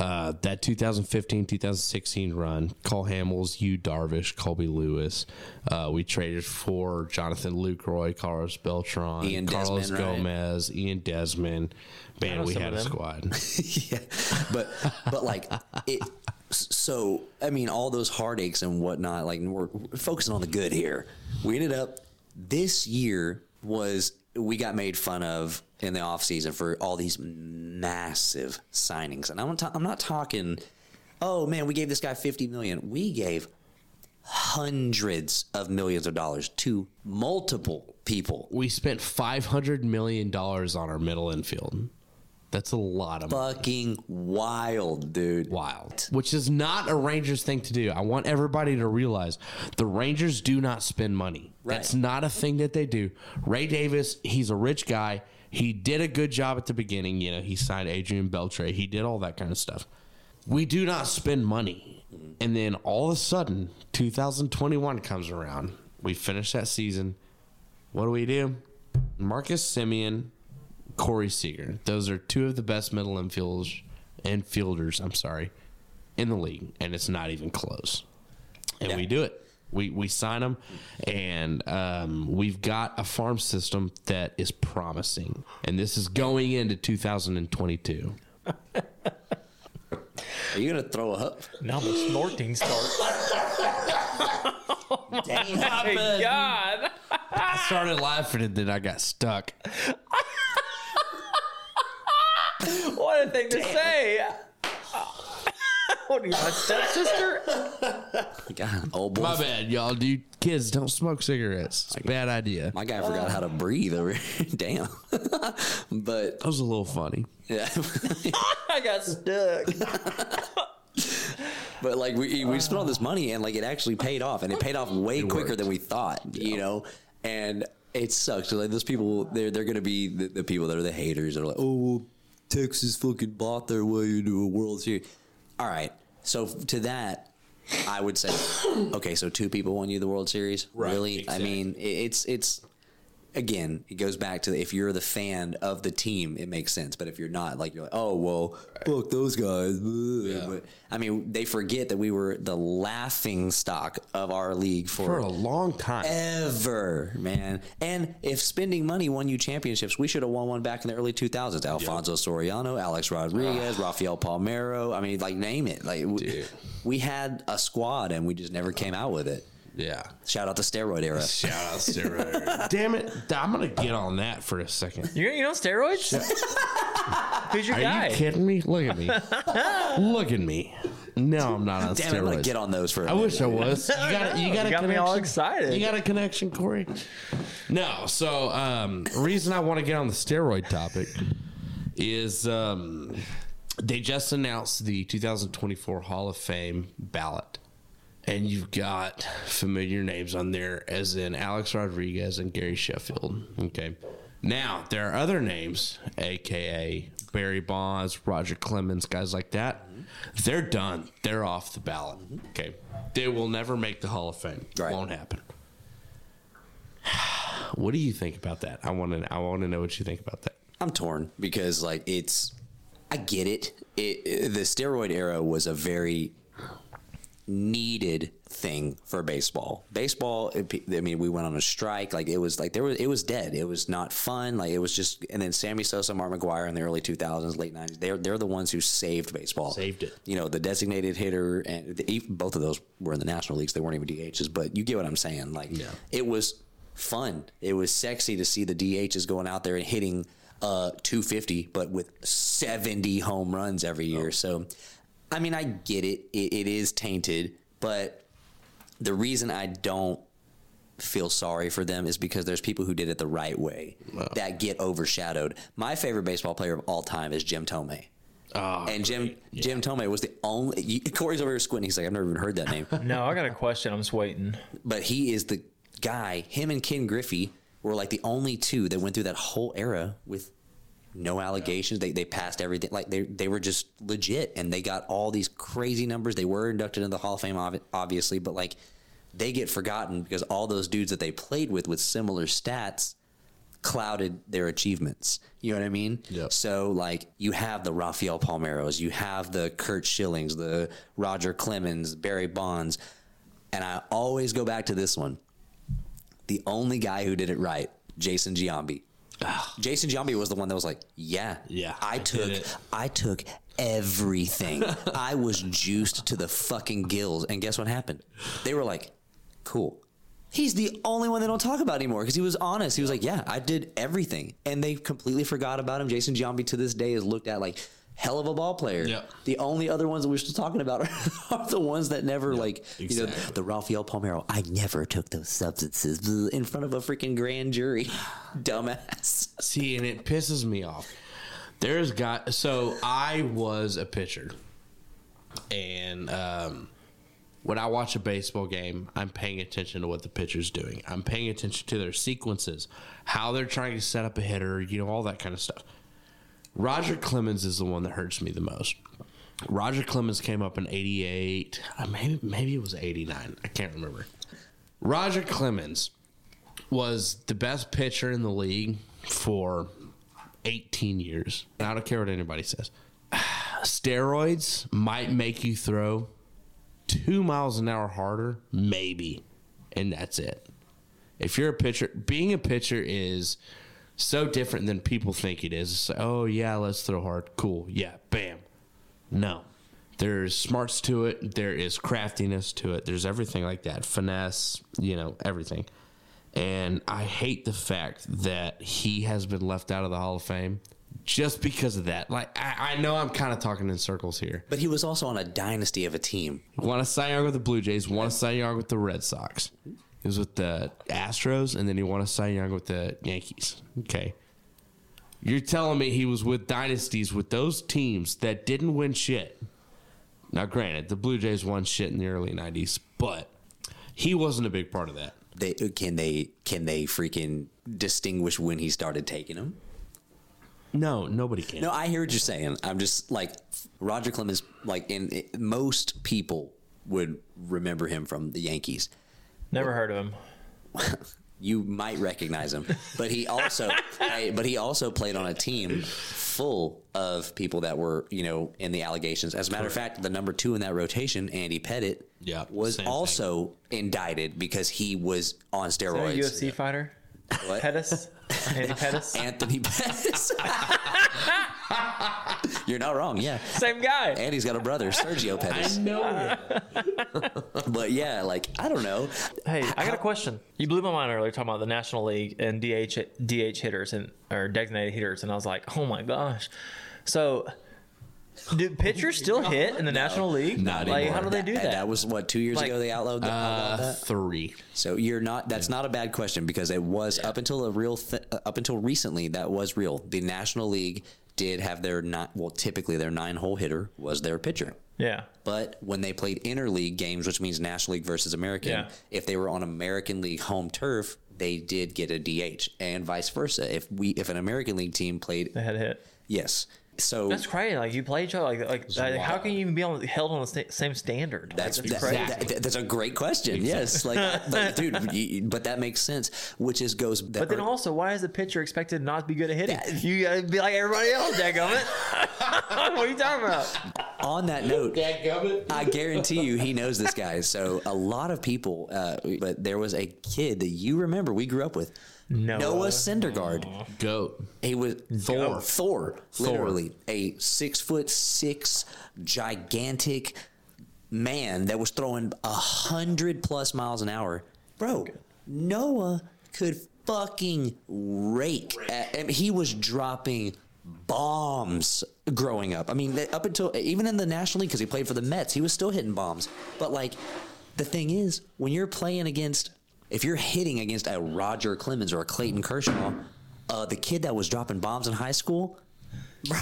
uh, that 2015 2016 run, Cole Hamels, you Darvish, Colby Lewis. Uh, we traded for Jonathan Lucroy, Carlos Beltran, Ian Carlos Desmond, right? Gomez, Ian Desmond. Man, we had a squad. yeah, but but like it. So I mean, all those heartaches and whatnot. Like we're focusing on the good here. We ended up this year was we got made fun of in the off season for all these massive signings, and I'm ta- I'm not talking. Oh man, we gave this guy fifty million. We gave hundreds of millions of dollars to multiple people. we spent 500 million dollars on our middle infield. That's a lot of money. Fucking wild, dude. wild, which is not a Rangers thing to do. I want everybody to realize the Rangers do not spend money. That's not a thing that they do. Ray Davis, he's a rich guy. He did a good job at the beginning. You know, he signed Adrian Beltre. He did all that kind of stuff. We do not spend money. And then all of a sudden, 2021 comes around. We finish that season. What do we do? Marcus Semien, Corey Seager. Those are two of the best middle infielders and fielders, I'm sorry, in the league. And it's not even close. And Yeah. we do it. We, we sign them, and um, we've got a farm system that is promising. And this is going into 2022. Are you gonna throw up? Now the snorting starts. Damn. Hey, God. I started laughing and then I got stuck. What a thing to say. what are you, my stepsister? God, old boy. My bad, y'all. Dude, kids don't smoke cigarettes. It's a bad idea. My guy forgot how to breathe over here. Damn. but That was a little funny. yeah. I got stuck. but like we we spent all this money and like it actually paid off and it paid off way quicker worked. than we thought, you know? And it sucks. Like those people they're they're gonna be the, the people that are the haters that are like, Oh well, Texas fucking bought their way into a World Series. All right. So to that I would say, okay, so two people won you the World Series. Right, really? exactly. I mean, it- it's it's again, it goes back to if you're the fan of the team, it makes sense. But if you're not, like you're like, oh well, look those guys. But I mean, they forget that we were the laughing stock of our league for, For a long time. ever, man. And if spending money won you championships, we should have won one back in the early 2000s. Alfonso Soriano, Alex Rodriguez, ah. Rafael Palmeiro. I mean, like name it. Like we, we had a squad and we just never came out with it. Yeah. Shout out the steroid era. Shout out steroids. Damn it. I'm going to get on that for a second. You you know steroids? Who's your guy? Are guy? you kidding me? Look at me. Look at me. No, I'm not on Damn it, I'm gonna steroids. get on those for. a I minute. wish I was. You got, a- you got, a You got me all connection? excited. You got a connection, Corey? No. So, um, reason I want to get on the steroid topic is um, they just announced the 2024 Hall of Fame ballot, and you've got familiar names on there, as in Alex Rodriguez and Gary Sheffield. Okay. Now there are other names, aka Barry Bonds, Roger Clemens, guys like that. They're done. They're off the ballot. Okay. They will never make the Hall of Fame. Right. Won't happen. What do you think about that? I want to. I want to know what you think about that. I'm torn because like it's I get it. It, it- the steroid era was a very needed thing for baseball. Baseball it- I mean we went on a strike like it was like there was it was dead. It was not fun. Like it was just and then Sammy Sosa, Mark McGwire in the early 2000s, late 90s. They're they're the ones who saved baseball. Saved it. You know, the designated hitter and the, both of those were in the national leagues. They weren't even DHs, but you get what I'm saying. Like yeah. it was fun. It was sexy to see the DHs going out there and hitting uh 250 but with 70 home runs every year. So I mean, I get it. it. It is tainted, but the reason I don't feel sorry for them is because there's people who did it the right way that get overshadowed. My favorite baseball player of all time is Jim Thome. Oh, ah, and Jim Jim Thome was the only. You, Corey's over here squinting. He's like, I've never even heard that name. No, I got a question. I'm just waiting. but he is the guy. Him and Ken Griffey were like the only two that went through that whole era with no allegations. They they passed everything. Like they they were just legit, and they got all these crazy numbers. They were inducted into the Hall of Fame, obviously, but like they get forgotten because all those dudes that they played with with similar stats clouded their achievements. You know what I mean? Yep. So like you have the Rafael Palmeiros, you have the Kurt Schillings, the Roger Clemens, Barry Bonds, and I always go back to this one. The only guy who did it right, Jason Giambi. Jason Giambi was the one that was like, "Yeah, Yeah, I I took. I took everything. I was juiced to the fucking gills." And guess what happened? They were like, "Cool." He's the only one they don't talk about anymore because he was honest. He was like, "Yeah, I did everything," and they completely forgot about him. Jason Giambi to this day is looked at like hell of a ball player. Yeah. The only other ones that we're still talking about are, are the ones that never like you know the Rafael Palmeiro. I never took those substances in front of a freaking grand jury. Dumbass. See, and it pisses me off. There's got so I was a pitcher, and um, when I watch a baseball game, I'm paying attention to what the pitcher's doing. I'm paying attention to their sequences, how they're trying to set up a hitter, you know, all that kind of stuff. Roger Clemens is the one that hurts me the most. Roger Clemens came up in '88, uh, maybe maybe it was '89. I can't remember. Roger Clemens was the best pitcher in the league for 18 years. I don't care what anybody says. Steroids might make you throw two miles an hour harder, maybe, and that's it. If you're a pitcher, being a pitcher is so different than people think it is. It's like, oh yeah, let's throw hard. Cool, yeah, bam. No, there's smarts to it. There is craftiness to it. There's everything like that, finesse. You know, everything. And I hate the fact that he has been left out of the Hall of Fame just because of that. Like, I, I know I'm kind of talking in circles here. But he was also on a dynasty of a team. Won a Cy Young with the Blue Jays, won a Cy Young with the Red Sox. He was with the Astros, and then he won a Cy Young with the Yankees. Okay. You're telling me he was with dynasties with those teams that didn't win shit. Now, granted, the Blue Jays won shit in the early 90s, but he wasn't a big part of that. They can they can they freaking distinguish when he started taking them? No, nobody can. No, I hear what you're saying. I'm just like Roger Clemens. Like it, most people would remember him from the Yankees. Never heard of him. You might recognize him, but he also hey, but he also played on a team full of people that were you know in the allegations. As a matter of fact, the number two in that rotation, Andy Pettitte, Yeah, was same thing. also indicted because he was on Is that a steroids. UFC fighter? What? Pettis? Andy Pettis? Anthony Pettis. You're not wrong. Yeah. Same guy. Andy's got a brother, Sergio Pettis. No. But yeah, like I don't know. Hey, I got a question. You blew my mind earlier talking about the National League and DH DH hitters and or designated hitters, and I was like, oh my gosh. So Do pitchers still hit in the National League? Not like, anymore. how do they do And that? That was what two years Like, ago they outlawed, the, outlawed Uh, that. three. So you're not. That's not a bad question because it was up until a real th- uh, up until recently that was real. The National League did have their not well typically their nine hole hitter was their pitcher. yeah. But when they played interleague games, which means National League versus American, Yeah. if they were on American League home turf, they did get a DH, and vice versa. If we if an American League team played, They had a hit. yes. So That's crazy. Like you play each other. Like, like, like how can you even be on held on the sta- same standard? Like, That's that's that- crazy. that- that- that's a great question. Yes, like, like, dude, you- but that makes sense. Which is goes. But then also, why is the pitcher expected not to be good at hitting? You gotta be like everybody else, dadgummit. what are you talking about? On that note, I guarantee you he knows this guy. So a lot of people, uh, but there was a kid that you remember we grew up with, Noah. Noah Syndergaard. Goat. He was Thor. Thor, literally a six foot six gigantic man that was throwing a hundred plus miles an hour. Bro, Noah could fucking rake. At, I he was dropping bombs growing up. I mean, up until even in the National League because he played for the Mets, he was still hitting bombs. But like, the thing is, when you're playing against, if you're hitting against a Roger Clemens or a Clayton Kershaw, uh, the kid that was dropping bombs in high school, bro,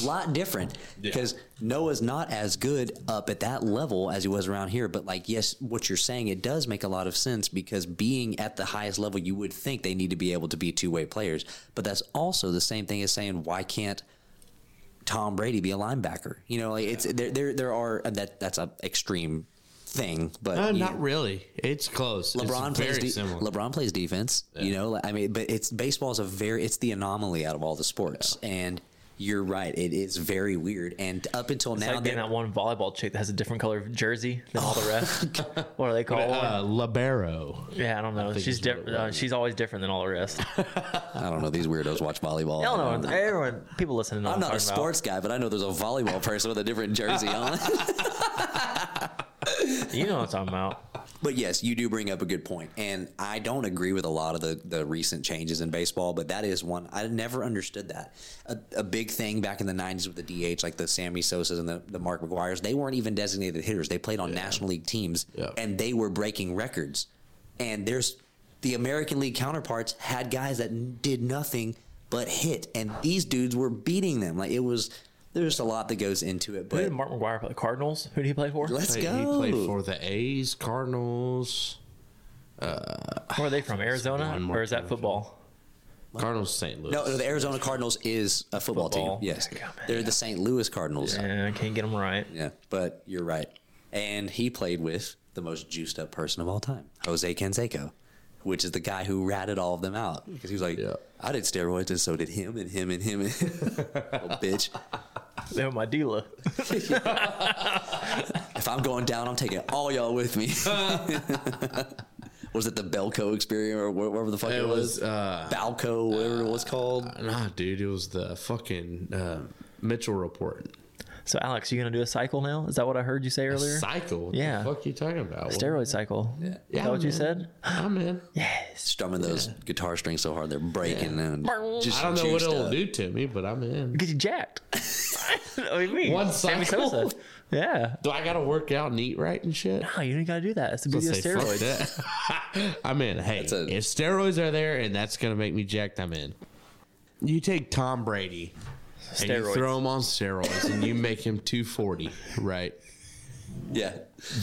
a lot different because Noah's not as good up at that level as he was around here. But like, yes, what you're saying, it does make a lot of sense because being at the highest level, you would think they need to be able to be two way players. But that's also the same thing as saying, why can't Tom Brady be a linebacker? You know, like it's there. There, there are that. That's a extreme thing, but not really. It's close. LeBron it's plays. very De- similar. LeBron plays defense. You know, I mean, but it's baseball is a very it's the anomaly out of all the sports, and you're right. It is very weird. And up until It's now, like getting they're- that one volleyball chick that has a different color jersey than all the rest. what are they called? uh, libero. yeah, I don't know. think She's it's what it different. Uh, she's always different than all the rest. I don't know. These weirdos watch volleyball. Hell I don't no, know. everyone, people listening. Know I'm what not a talking about. sports guy, but I know there's a volleyball person with a different jersey on. You know what I'm talking about. But yes, you do bring up a good point, and I don't agree with a lot of the, the recent changes in baseball. But that is one I never understood that a, a big thing back in the '90s with the DH, like the Sammy Sosa's and the, the Mark McGwire's. They weren't even designated hitters; they played on National League teams, Yeah. and they were breaking records. And there's the American League counterparts had guys that did nothing but hit, and these dudes were beating them. Like it was, there's just a lot that goes into it. But Who did But Mark McGwire play? The Cardinals? Who did he play for? let's He go. He played for the A's, Cardinals, uh, Where are they from? Arizona, one more or is that football? Cardinals, St. Louis. No, no, the Arizona Cardinals is a football, Football. team. Yes, go, they're the St. Louis Cardinals. Yeah. Yeah, I can't get them right. Yeah, but you're right. And he played with the most juiced up person of all time, Jose Canseco, which is the guy who ratted all of them out because he was like, Yeah. "I did steroids, and so did him, and him, and him." And Little bitch. They were my dealer. If I'm going down, I'm taking all y'all with me. was it the Belco experience or whatever the fuck it, It was? was, uh, Balco, whatever it was called. Nah, dude, it was the fucking uh, Mitchell report. So, Alex, you gonna do a cycle now? Is that what I heard you say earlier? Cycle? What Yeah. The fuck you talking about? Steroid cycle. Yeah. Is Yeah, that what you said? I'm in. Yes. Strumming those guitar strings so hard they're breaking and just I don't know what it'll up. do to me, but I'm in. Get you jacked. what do you mean? One cycle? Sosa. Yeah. Do I gotta work out and eat right and shit? No, you don't gotta do that. It's the beauty of Let's fuck steroids. that. I'm in. Hey, a- if steroids are there and that's gonna make me jacked, I'm in. You take Tom Brady and you throw him on steroids and you make him 240, right? Yeah.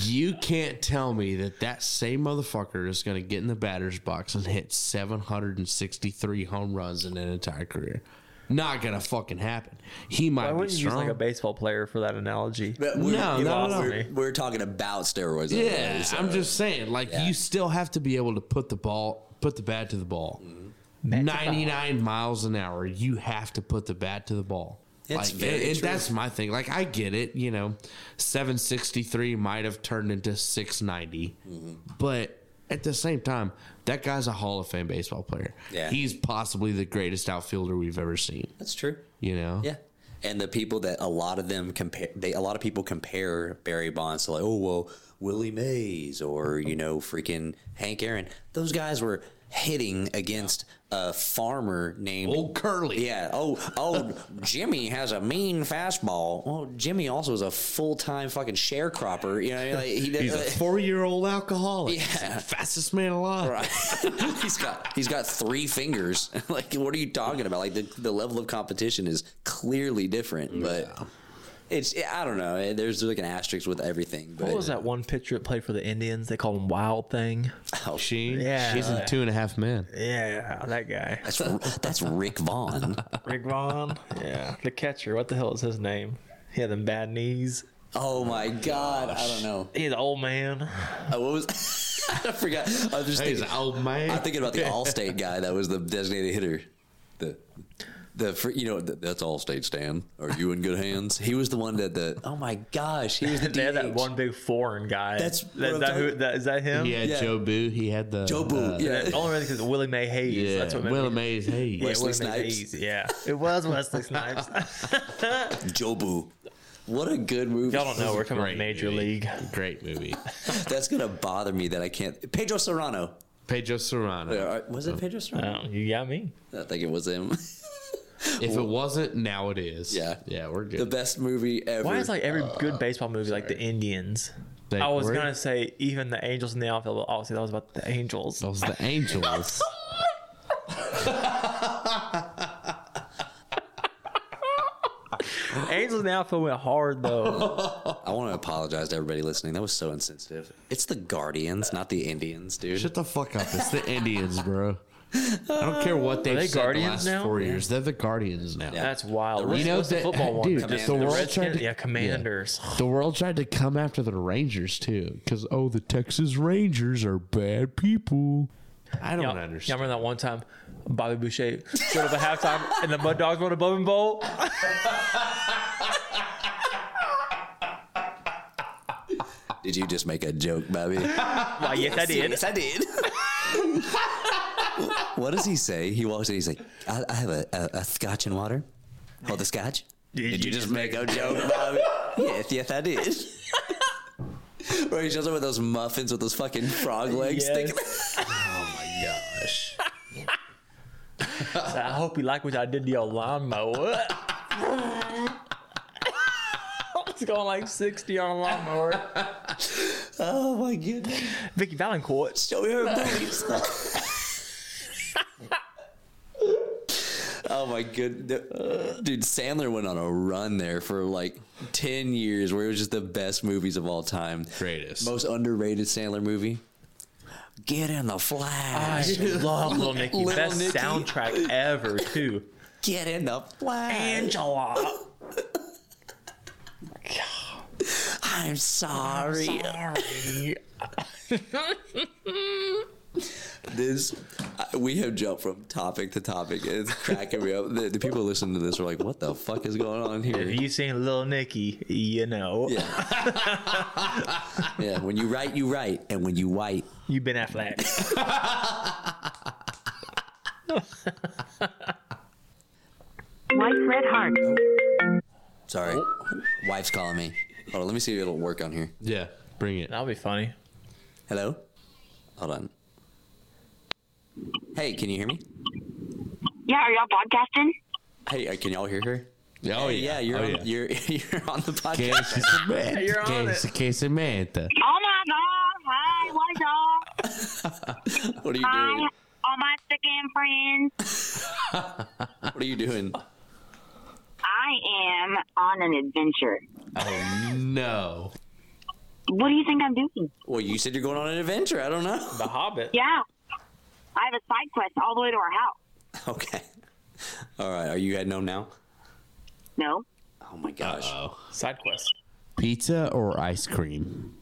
You can't tell me that that same motherfucker is going to get in the batter's box and hit 763 home runs in an entire career. Not going to fucking happen. He might Why be wouldn't you use like a baseball player for that analogy? But we're, No, you no, no. We're, we're talking about steroids. yeah, so- I'm just saying, like Yeah. you still have to be able to put the ball, put the bat to the ball. Bat to 99 miles an hour. You have to put the bat to the ball. It's like, very and, and true. that's my thing. Like, I get it. You know, 763 might have turned into 690, Mm-hmm. but at the same time, that guy's a Hall of Fame baseball player. Yeah. he's possibly the greatest outfielder we've ever seen. That's true. You know, Yeah. And the people that a lot of them compare, they a lot of people compare Barry Bonds to like, oh well, Willie Mays or you know freaking Hank Aaron. Those guys were hitting against a farmer named Old Curly. Yeah. Oh, oh, Jimmy has a mean fastball. Well, Jimmy also is a full time fucking sharecropper. You know, what I mean? like, he He's a four-year-old alcoholic. Yeah. fastest man alive. Right. he's got he's got three fingers. like, what are you talking about? Like the, the level of competition is clearly different, but it's I don't know. There's like an asterisk with everything. But What was that one pitcher that played for the Indians? They called him Wild Thing. Oh, She, Yeah. she's in Two and a Half Men. Yeah, that guy. that's that's Rick Vaughn. Rick Vaughn. Yeah, the catcher. What the hell is his name? He had them bad knees. Oh my god, I don't know. He's an old man. Uh, what was I forgot. I was just He's thinking, an old man. I'm thinking about the Allstate guy that was the designated hitter. The the fr- you know th- that's Allstate Stan. Are you in good hands? He was the one that the oh my gosh, he was the They had that one big foreign guy. That's that, I'm that, who, that, is that him? He had Yeah. Jobu. He had the Jobu, uh, yeah. Only reason because Willie May Hayes. yeah. That's what made Willie me- Mays. Hey, Yeah, Wesley Willie May Snipes. Hayes. Yeah, it was Wesley Snipes. Jobu. What a good movie. Y'all don't know. We're coming about Great Major movie. League. Great movie. That's gonna bother me that I can't. Pedro Serrano. Pedro Serrano. Was it Pedro Serrano? Oh, you got me. I think it was him. If it wasn't, now it is. Yeah. Yeah, we're good. the best movie ever. Why is like every uh, good baseball movie like the Indians? They I was were- gonna say even the Angels in the outfield. but Obviously, that was about the Angels. Those the Angels. Angels in the outfield went hard though. I want to apologize to everybody listening. That was so insensitive. It's the Guardians, not the Indians, dude. Shut the fuck up. It's the Indians, bro. I don't care what they've they said Guardians the last now? four years. They're the Guardians now. That's wild. You know What's the that- football one? dude, the the world Redskins? tried to- yeah, Commanders. The world tried to come after the Rangers too, because oh, the Texas Rangers are bad people. I don't Y'all, y'all understand. remember that one time Bobby Boucher showed up at halftime and the Mud Dogs won a Bourbon Bowl? Did you just make a joke, Bobby? Why, yes, I did. Yes, I did. what does he say? He walks in. He's like, "I, I have a, a, a scotch and water. Hold the scotch." Did, you just make a joke, Bobby? yes, yes, I did. Where he shows up with those muffins with those fucking frog legs Yes. sticking. Oh my gosh. So I hope you like what I did to your lawnmower. it's going like 60 on a lawnmower. Oh my goodness! Vicki Vallencourt. Show me her boobies. Oh my good, dude! Sandler went on a run there for like ten years, where it was just the best movies of all time. Greatest. most underrated Sandler movie. Get in the I flash. love Little Nicky. Little Best Nicky. soundtrack ever, too. Get in the flash. Angela. Oh I'm sorry. Sorry. This we have jumped from topic to topic. It's cracking me up. The, the people listening to this are like, "What the fuck is going on If here?" you seen Little Nicky, you know. Yeah. yeah. When you write, you write, and when you white, You been Affleck. White Red Heart. sorry, oh. wife's calling me. Hold on, let me see if it'll work on here. Yeah, bring it. That'll be funny. Hello. Hold on. Hey, can you hear me? Yeah, are y'all podcasting? Hey, uh, can y'all hear her? Oh Hey, yeah, you're oh, on, yeah. you're you're on the Que podcast. se Samantha. You're on Que it. se- que Samantha. Oh my god. Hi, what's up? What are you Hi, doing? all my second friends. What are you doing? I am on an adventure. Oh no. What do you think I'm doing? Well, you said you're going on an adventure. I don't know. The Hobbit. Yeah. I have a side quest all the way to our house. Okay. All right. Are you heading home now? No. Oh my gosh. Uh-oh. Side quest. Pizza or ice cream?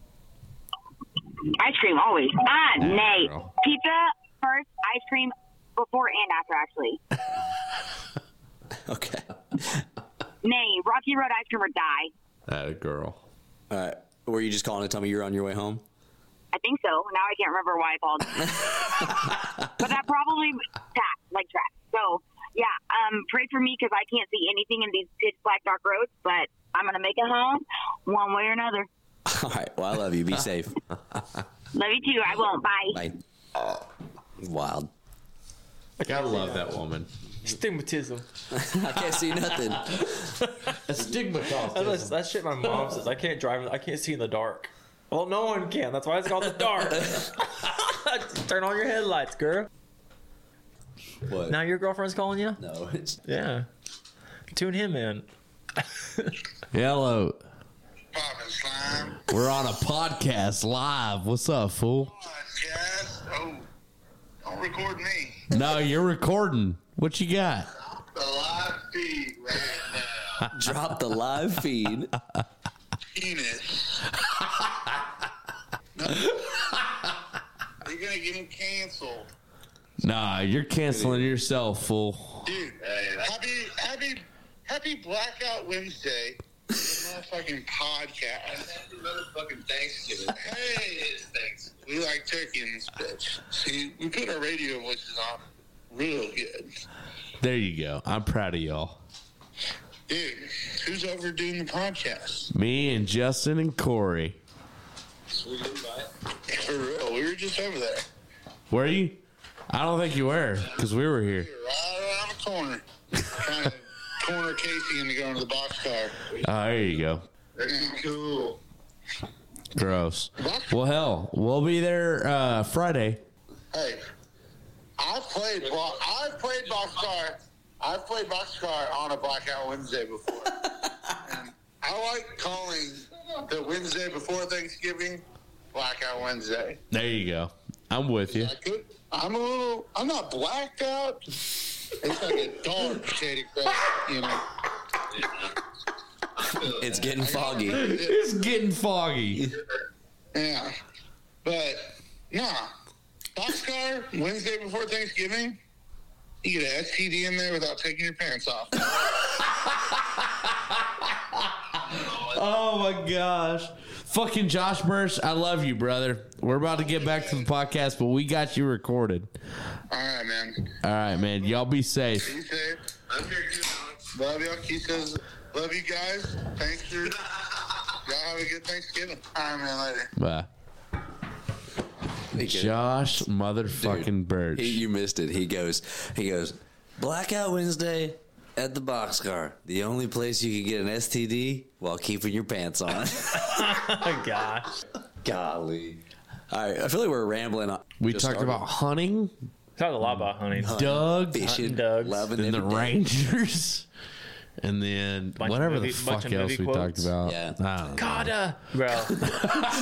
Ice cream always. Ah, nay. girl. Pizza first, ice cream before and after actually. Okay. Nay, Rocky Road ice cream or die. That a girl. All right. Were you just calling to tell me you're on your way home? I think so. Now I can't remember why I called. but that probably track, like track. So yeah, um, pray for me because I can't see anything in these pitch black dark roads. But I'm gonna make it home one way or another. All right. Well, I love you. Be safe. Love you too. I won't. Bye. Bye. Wild. Gotta love that woman. Stigmatism. I can't see nothing. That's, that's shit my mom says. I can't drive. I can't see in the dark. Well, no one can. That's why it's called the dark. Turn on your headlights, girl. What? Now your girlfriend's calling you. no, it's Yeah. Tune him in. Hello. Slime. We're on a podcast live. What's up, fool? Podcast. Oh, don't record me. No, you're recording. What you got? The live feed right now. drop the live feed. Penis. no. You're gonna get him canceled, Nah, you're canceling yourself, fool. dude. Happy, happy, happy Blackout Wednesday. Motherfucking podcast. Happy motherfucking Thanksgiving. Hey, it's Thanksgiving. We like turkey in this bitch. See, we put our radio voices on real good. There you go. I'm proud of y'all. Dude, who's over doing the podcast? Me and Justin and Corey. For real, we were just over there. Were you? I don't think you were, because we were here. Right around the corner. Trying to corner Casey into going to the boxcar. Oh, there you go. Cool. Gross. Well, hell, we'll be there uh, Friday. Hey, I've played bo- I've played boxcar. I've played boxcar on a blackout Wednesday before. and I like calling the Wednesday before Thanksgiving blackout Wednesday. There you go. I'm with you. I could, I'm a little. I'm not blacked out. It's like a dark shade of gray, you know. It's getting foggy. It's getting foggy. Yeah. But nah. Boxcar Wednesday before Thanksgiving, you get an STD in there without taking your pants off. Oh my gosh. Fucking Josh Burst, I love you, brother. We're about to get back to the podcast, but we got you recorded. All right, man. All right, man. Y'all be safe. Be safe. Love you. Love y'all. Says, love you guys. Thanks for. Y'all have a good Thanksgiving. All right, man. Later. Bye. Josh motherfucking Birch. He, you missed it. He goes, he goes, Blackout Wednesday at the boxcar. The only place you can get an STD while keeping your pants on. Oh gosh. Golly. All right, I feel like we're rambling. on. we Just talked started. about hunting, Talked a lot about hunting. Doug, fishing, Dogs. loving then the every day. Rangers, and then Bunch whatever movie- the fuck else we quotes. talked about. Yeah. I. Gotta, uh, bro.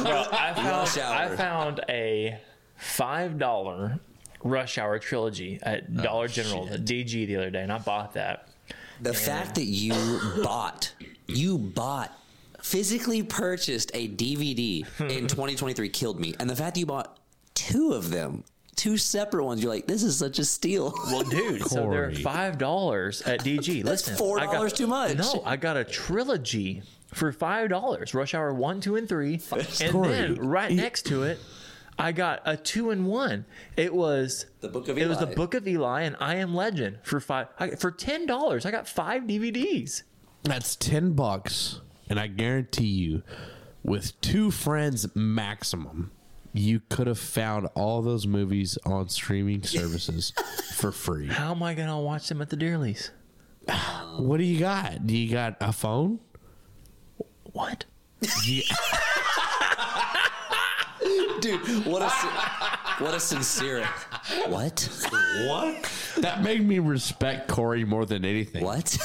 bro, I found I found a five dollar Rush Hour trilogy at oh, Dollar General, at DG the other day, and I bought that. The fact that you bought, you bought, physically purchased a DVD in 2023 killed me. And the fact that you bought two of them, two separate ones, you're like, this is such a steal. Well, dude, so they're five dollars at DG. That's Listen, I $4 too much. No, I got a trilogy for five dollars. Rush Hour one, two, and three, and Corey, then right next to it, I got a two and one. It was The Book of It was the Eli. Book of Eli and I Am Legend for five I, for ten dollars. I got five DVDs. That's 10 bucks. And I guarantee you, with two friends maximum, you could have found all those movies on streaming services for free. How am I gonna watch them at the Dearlies? What do you got? Do you got a phone? What? You- Dude, what a, sin- what a sincere. What? what? That made me respect Corey more than anything. What?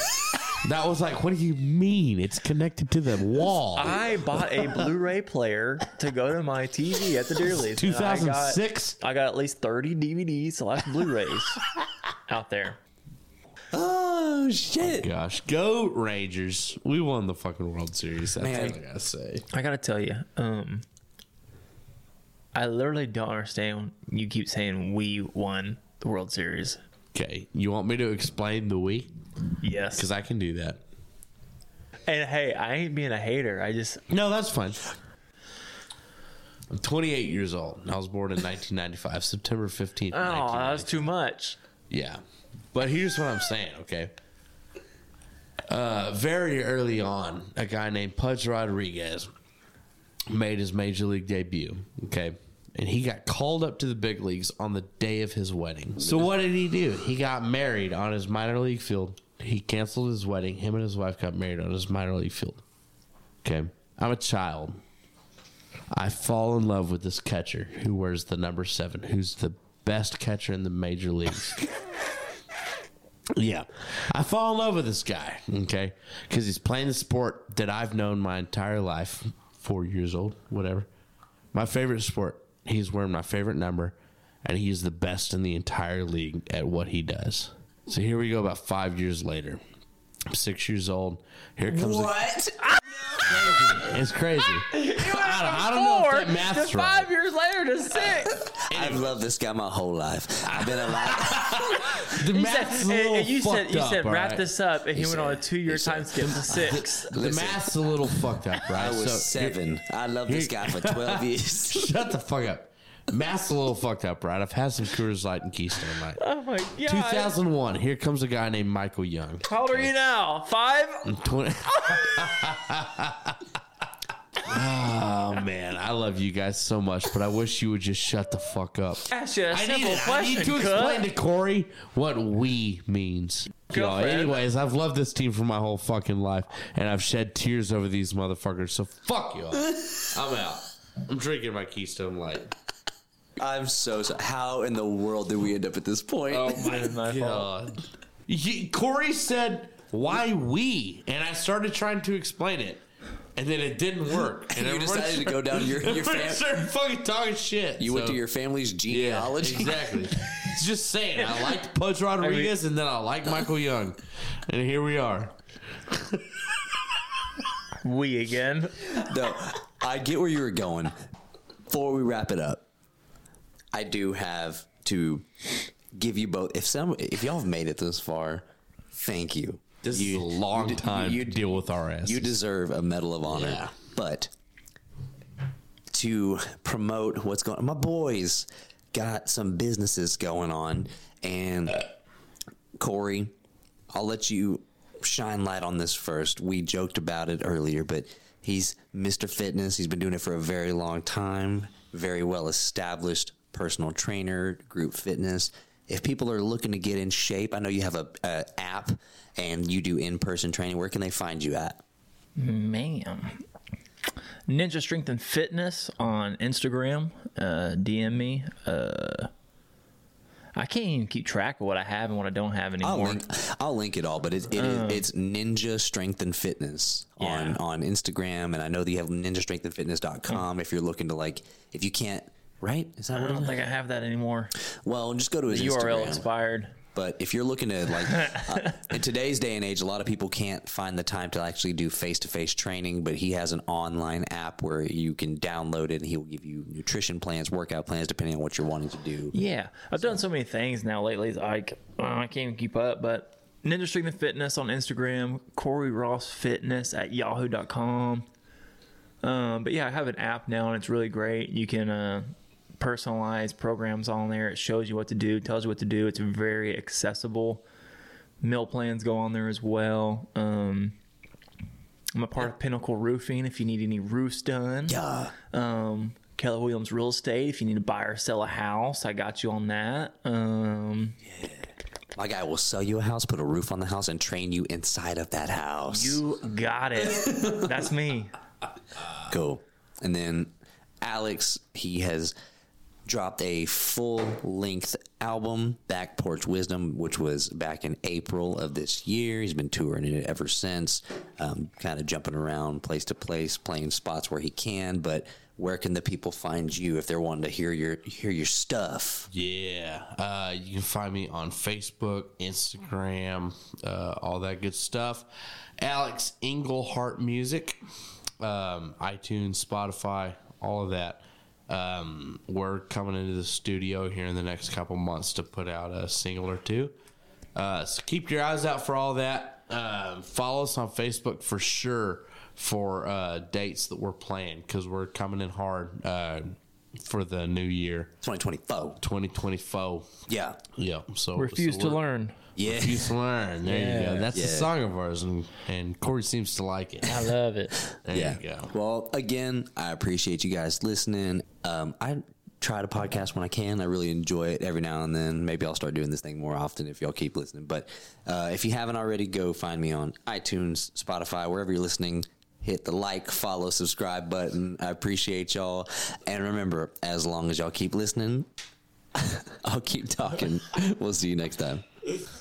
That was like, what do you mean? It's connected to the wall. I bought a Blu-ray player to go to my TV at the Dearlies. and I got- 2006? I got at least 30 DVDs slash Blu-rays out there. Oh, shit. Gosh, go Rangers! We won the fucking World Series. That's Man. all I gotta say. I gotta tell you, um, I literally don't understand. You keep saying we won the World Series. Okay, you want me to explain the we? Yes. Because I can do that. and hey, I ain't being a hater. I just No, that's fine. I'm 28 years old. I was born in 1995, September 15th. oh, that was too much. Yeah. But here's what I'm saying, okay? Uh, very early on, a guy named Pudge Rodriguez made his major league debut, okay? And he got called up to the big leagues on the day of his wedding. So what did he do? He got married on his minor league field. He canceled his wedding. Him and his wife got married on his minor league field. Okay, I'm a child. I fall in love with this catcher who wears the number seven, who's the best catcher in the major leagues. yeah. I fall in love with this guy, okay? Because he's playing the sport that I've known my entire life, four years old, whatever. My favorite sport. He's wearing my favorite number, and he's the best in the entire league at what he does. So here we go, about five years later. I'm six years old. Here comes the What? it's crazy. I don't, I don't know if that math's to right. five years later to six. I've loved this guy my whole life. I've been alive. The You math's said, a little and you said, fucked you up, said wrap right? this up, and he, went said- on a two-year time skip to six. The Listen, math's a little fucked up, right? I was So, seven. I love this guy for 12 years. Shut the fuck up. Math's a little fucked up, right? I've had some Coors Light and Keystone Light. Oh my god! 2001. Here comes a guy named Michael Young. How old are you now? Five? 20- oh man, I love you guys so much, but I wish you would just shut the fuck up. Ask you a I simple need, I need to explain to Corey what we means. Girlfriend. anyways, I've loved this team for my whole fucking life, and I've shed tears over these motherfuckers. So fuck you. all. I'm out. I'm drinking my Keystone Light. I'm so sorry. How in the world did we end up at this point? Oh my my fault. god. He- Corey said, "Why we?" And I started trying to explain it, and then it didn't work. And you everybody decided to go down your, your everybody fam- started fucking talking shit. You went to your family's yeah, genealogy. exactly. It's just saying. I liked Pudge Rodriguez, and then I liked Michael Young, and here we are. We again. no, I get where you were going. Before we wrap it up, I do have to give you both. If some, if y'all have made it this far, thank you. This you, is a long you- time You, to deal with our ass. you deserve a medal of honor. Yeah. But to promote what's going, my boys got some businesses going on, and Corey, I'll let you shine light on this first. We joked about it earlier, but he's Mr. Fitness. He's been doing it for a very long time. Very well established personal trainer, group fitness. If people are looking to get in shape, I know you have a, a app and you do in person training. Where can they find you at? Man. Ninja Strength and Fitness on Instagram. Uh, DM me. Uh, I can't even keep track of what I have and what I don't have I'll anymore. link, I'll link it all, but it, it is, it's Ninja Strength and Fitness on Yeah. on Instagram, and I know that you have NinjaStrengthAndFitness.com if you're looking to like if you can't right is that I what don't think I have that anymore. Well, just go to his The URL Instagram. expired. But if you're looking to like uh, in today's day and age, a lot of people can't find the time to actually do face to face training. But he has an online app where you can download it, and he will give you nutrition plans, workout plans, depending on what you're wanting to do. Yeah, I've done so many things now lately. Like uh, I can't even keep up. But Ninja Strength and Fitness on Instagram, Corey Ross Fitness at yahoo.com. Um, but yeah, I have an app now and it's really great. You can uh, personalize programs on there. It shows you what to do, tells you what to do. It's very accessible. Meal plans go on there as well. Um, I'm a part of Pinnacle Roofing. If you need any roofs done, Yeah. um, Keller Williams Real Estate. If you need to buy or sell a house, I got you on that. Um, My guy will sell you a house, put a roof on the house, and train you inside of that house. you got it. That's me. Cool. And then Alex, he has dropped a full length album, Back Porch Wisdom, which was back in April of this year. He's been touring it ever since, um, kind of jumping around place to place, playing spots where he can. But where can the people find you if they're wanting to hear your hear your stuff? Yeah, uh, you can find me on Facebook, Instagram, uh, all that good stuff. Alex Engelhardt Music, um, iTunes, Spotify, all of that. Um, we're coming into the studio here in the next couple months to put out a single or two. Uh, so keep your eyes out for all that. Um, follow us on Facebook for sure for uh, dates that we're playing because we're coming in hard uh, for the new year. 2024. 2024. Yeah. Yeah. So Refuse so to learn. Yeah. Refuse to learn. There you go. That's Yeah. the song of ours, and and Corey seems to like it. I love it. There yeah. you go. Well, again, I appreciate you guys listening. Um, I try to podcast when I can. I really enjoy it every now and then. Maybe I'll start doing this thing more often if y'all keep listening. But uh, if you haven't already, go find me on iTunes, Spotify, wherever you're listening. Hit the like, follow, subscribe button. I appreciate y'all. And remember, as long as y'all keep listening, I'll keep talking. We'll see you next time.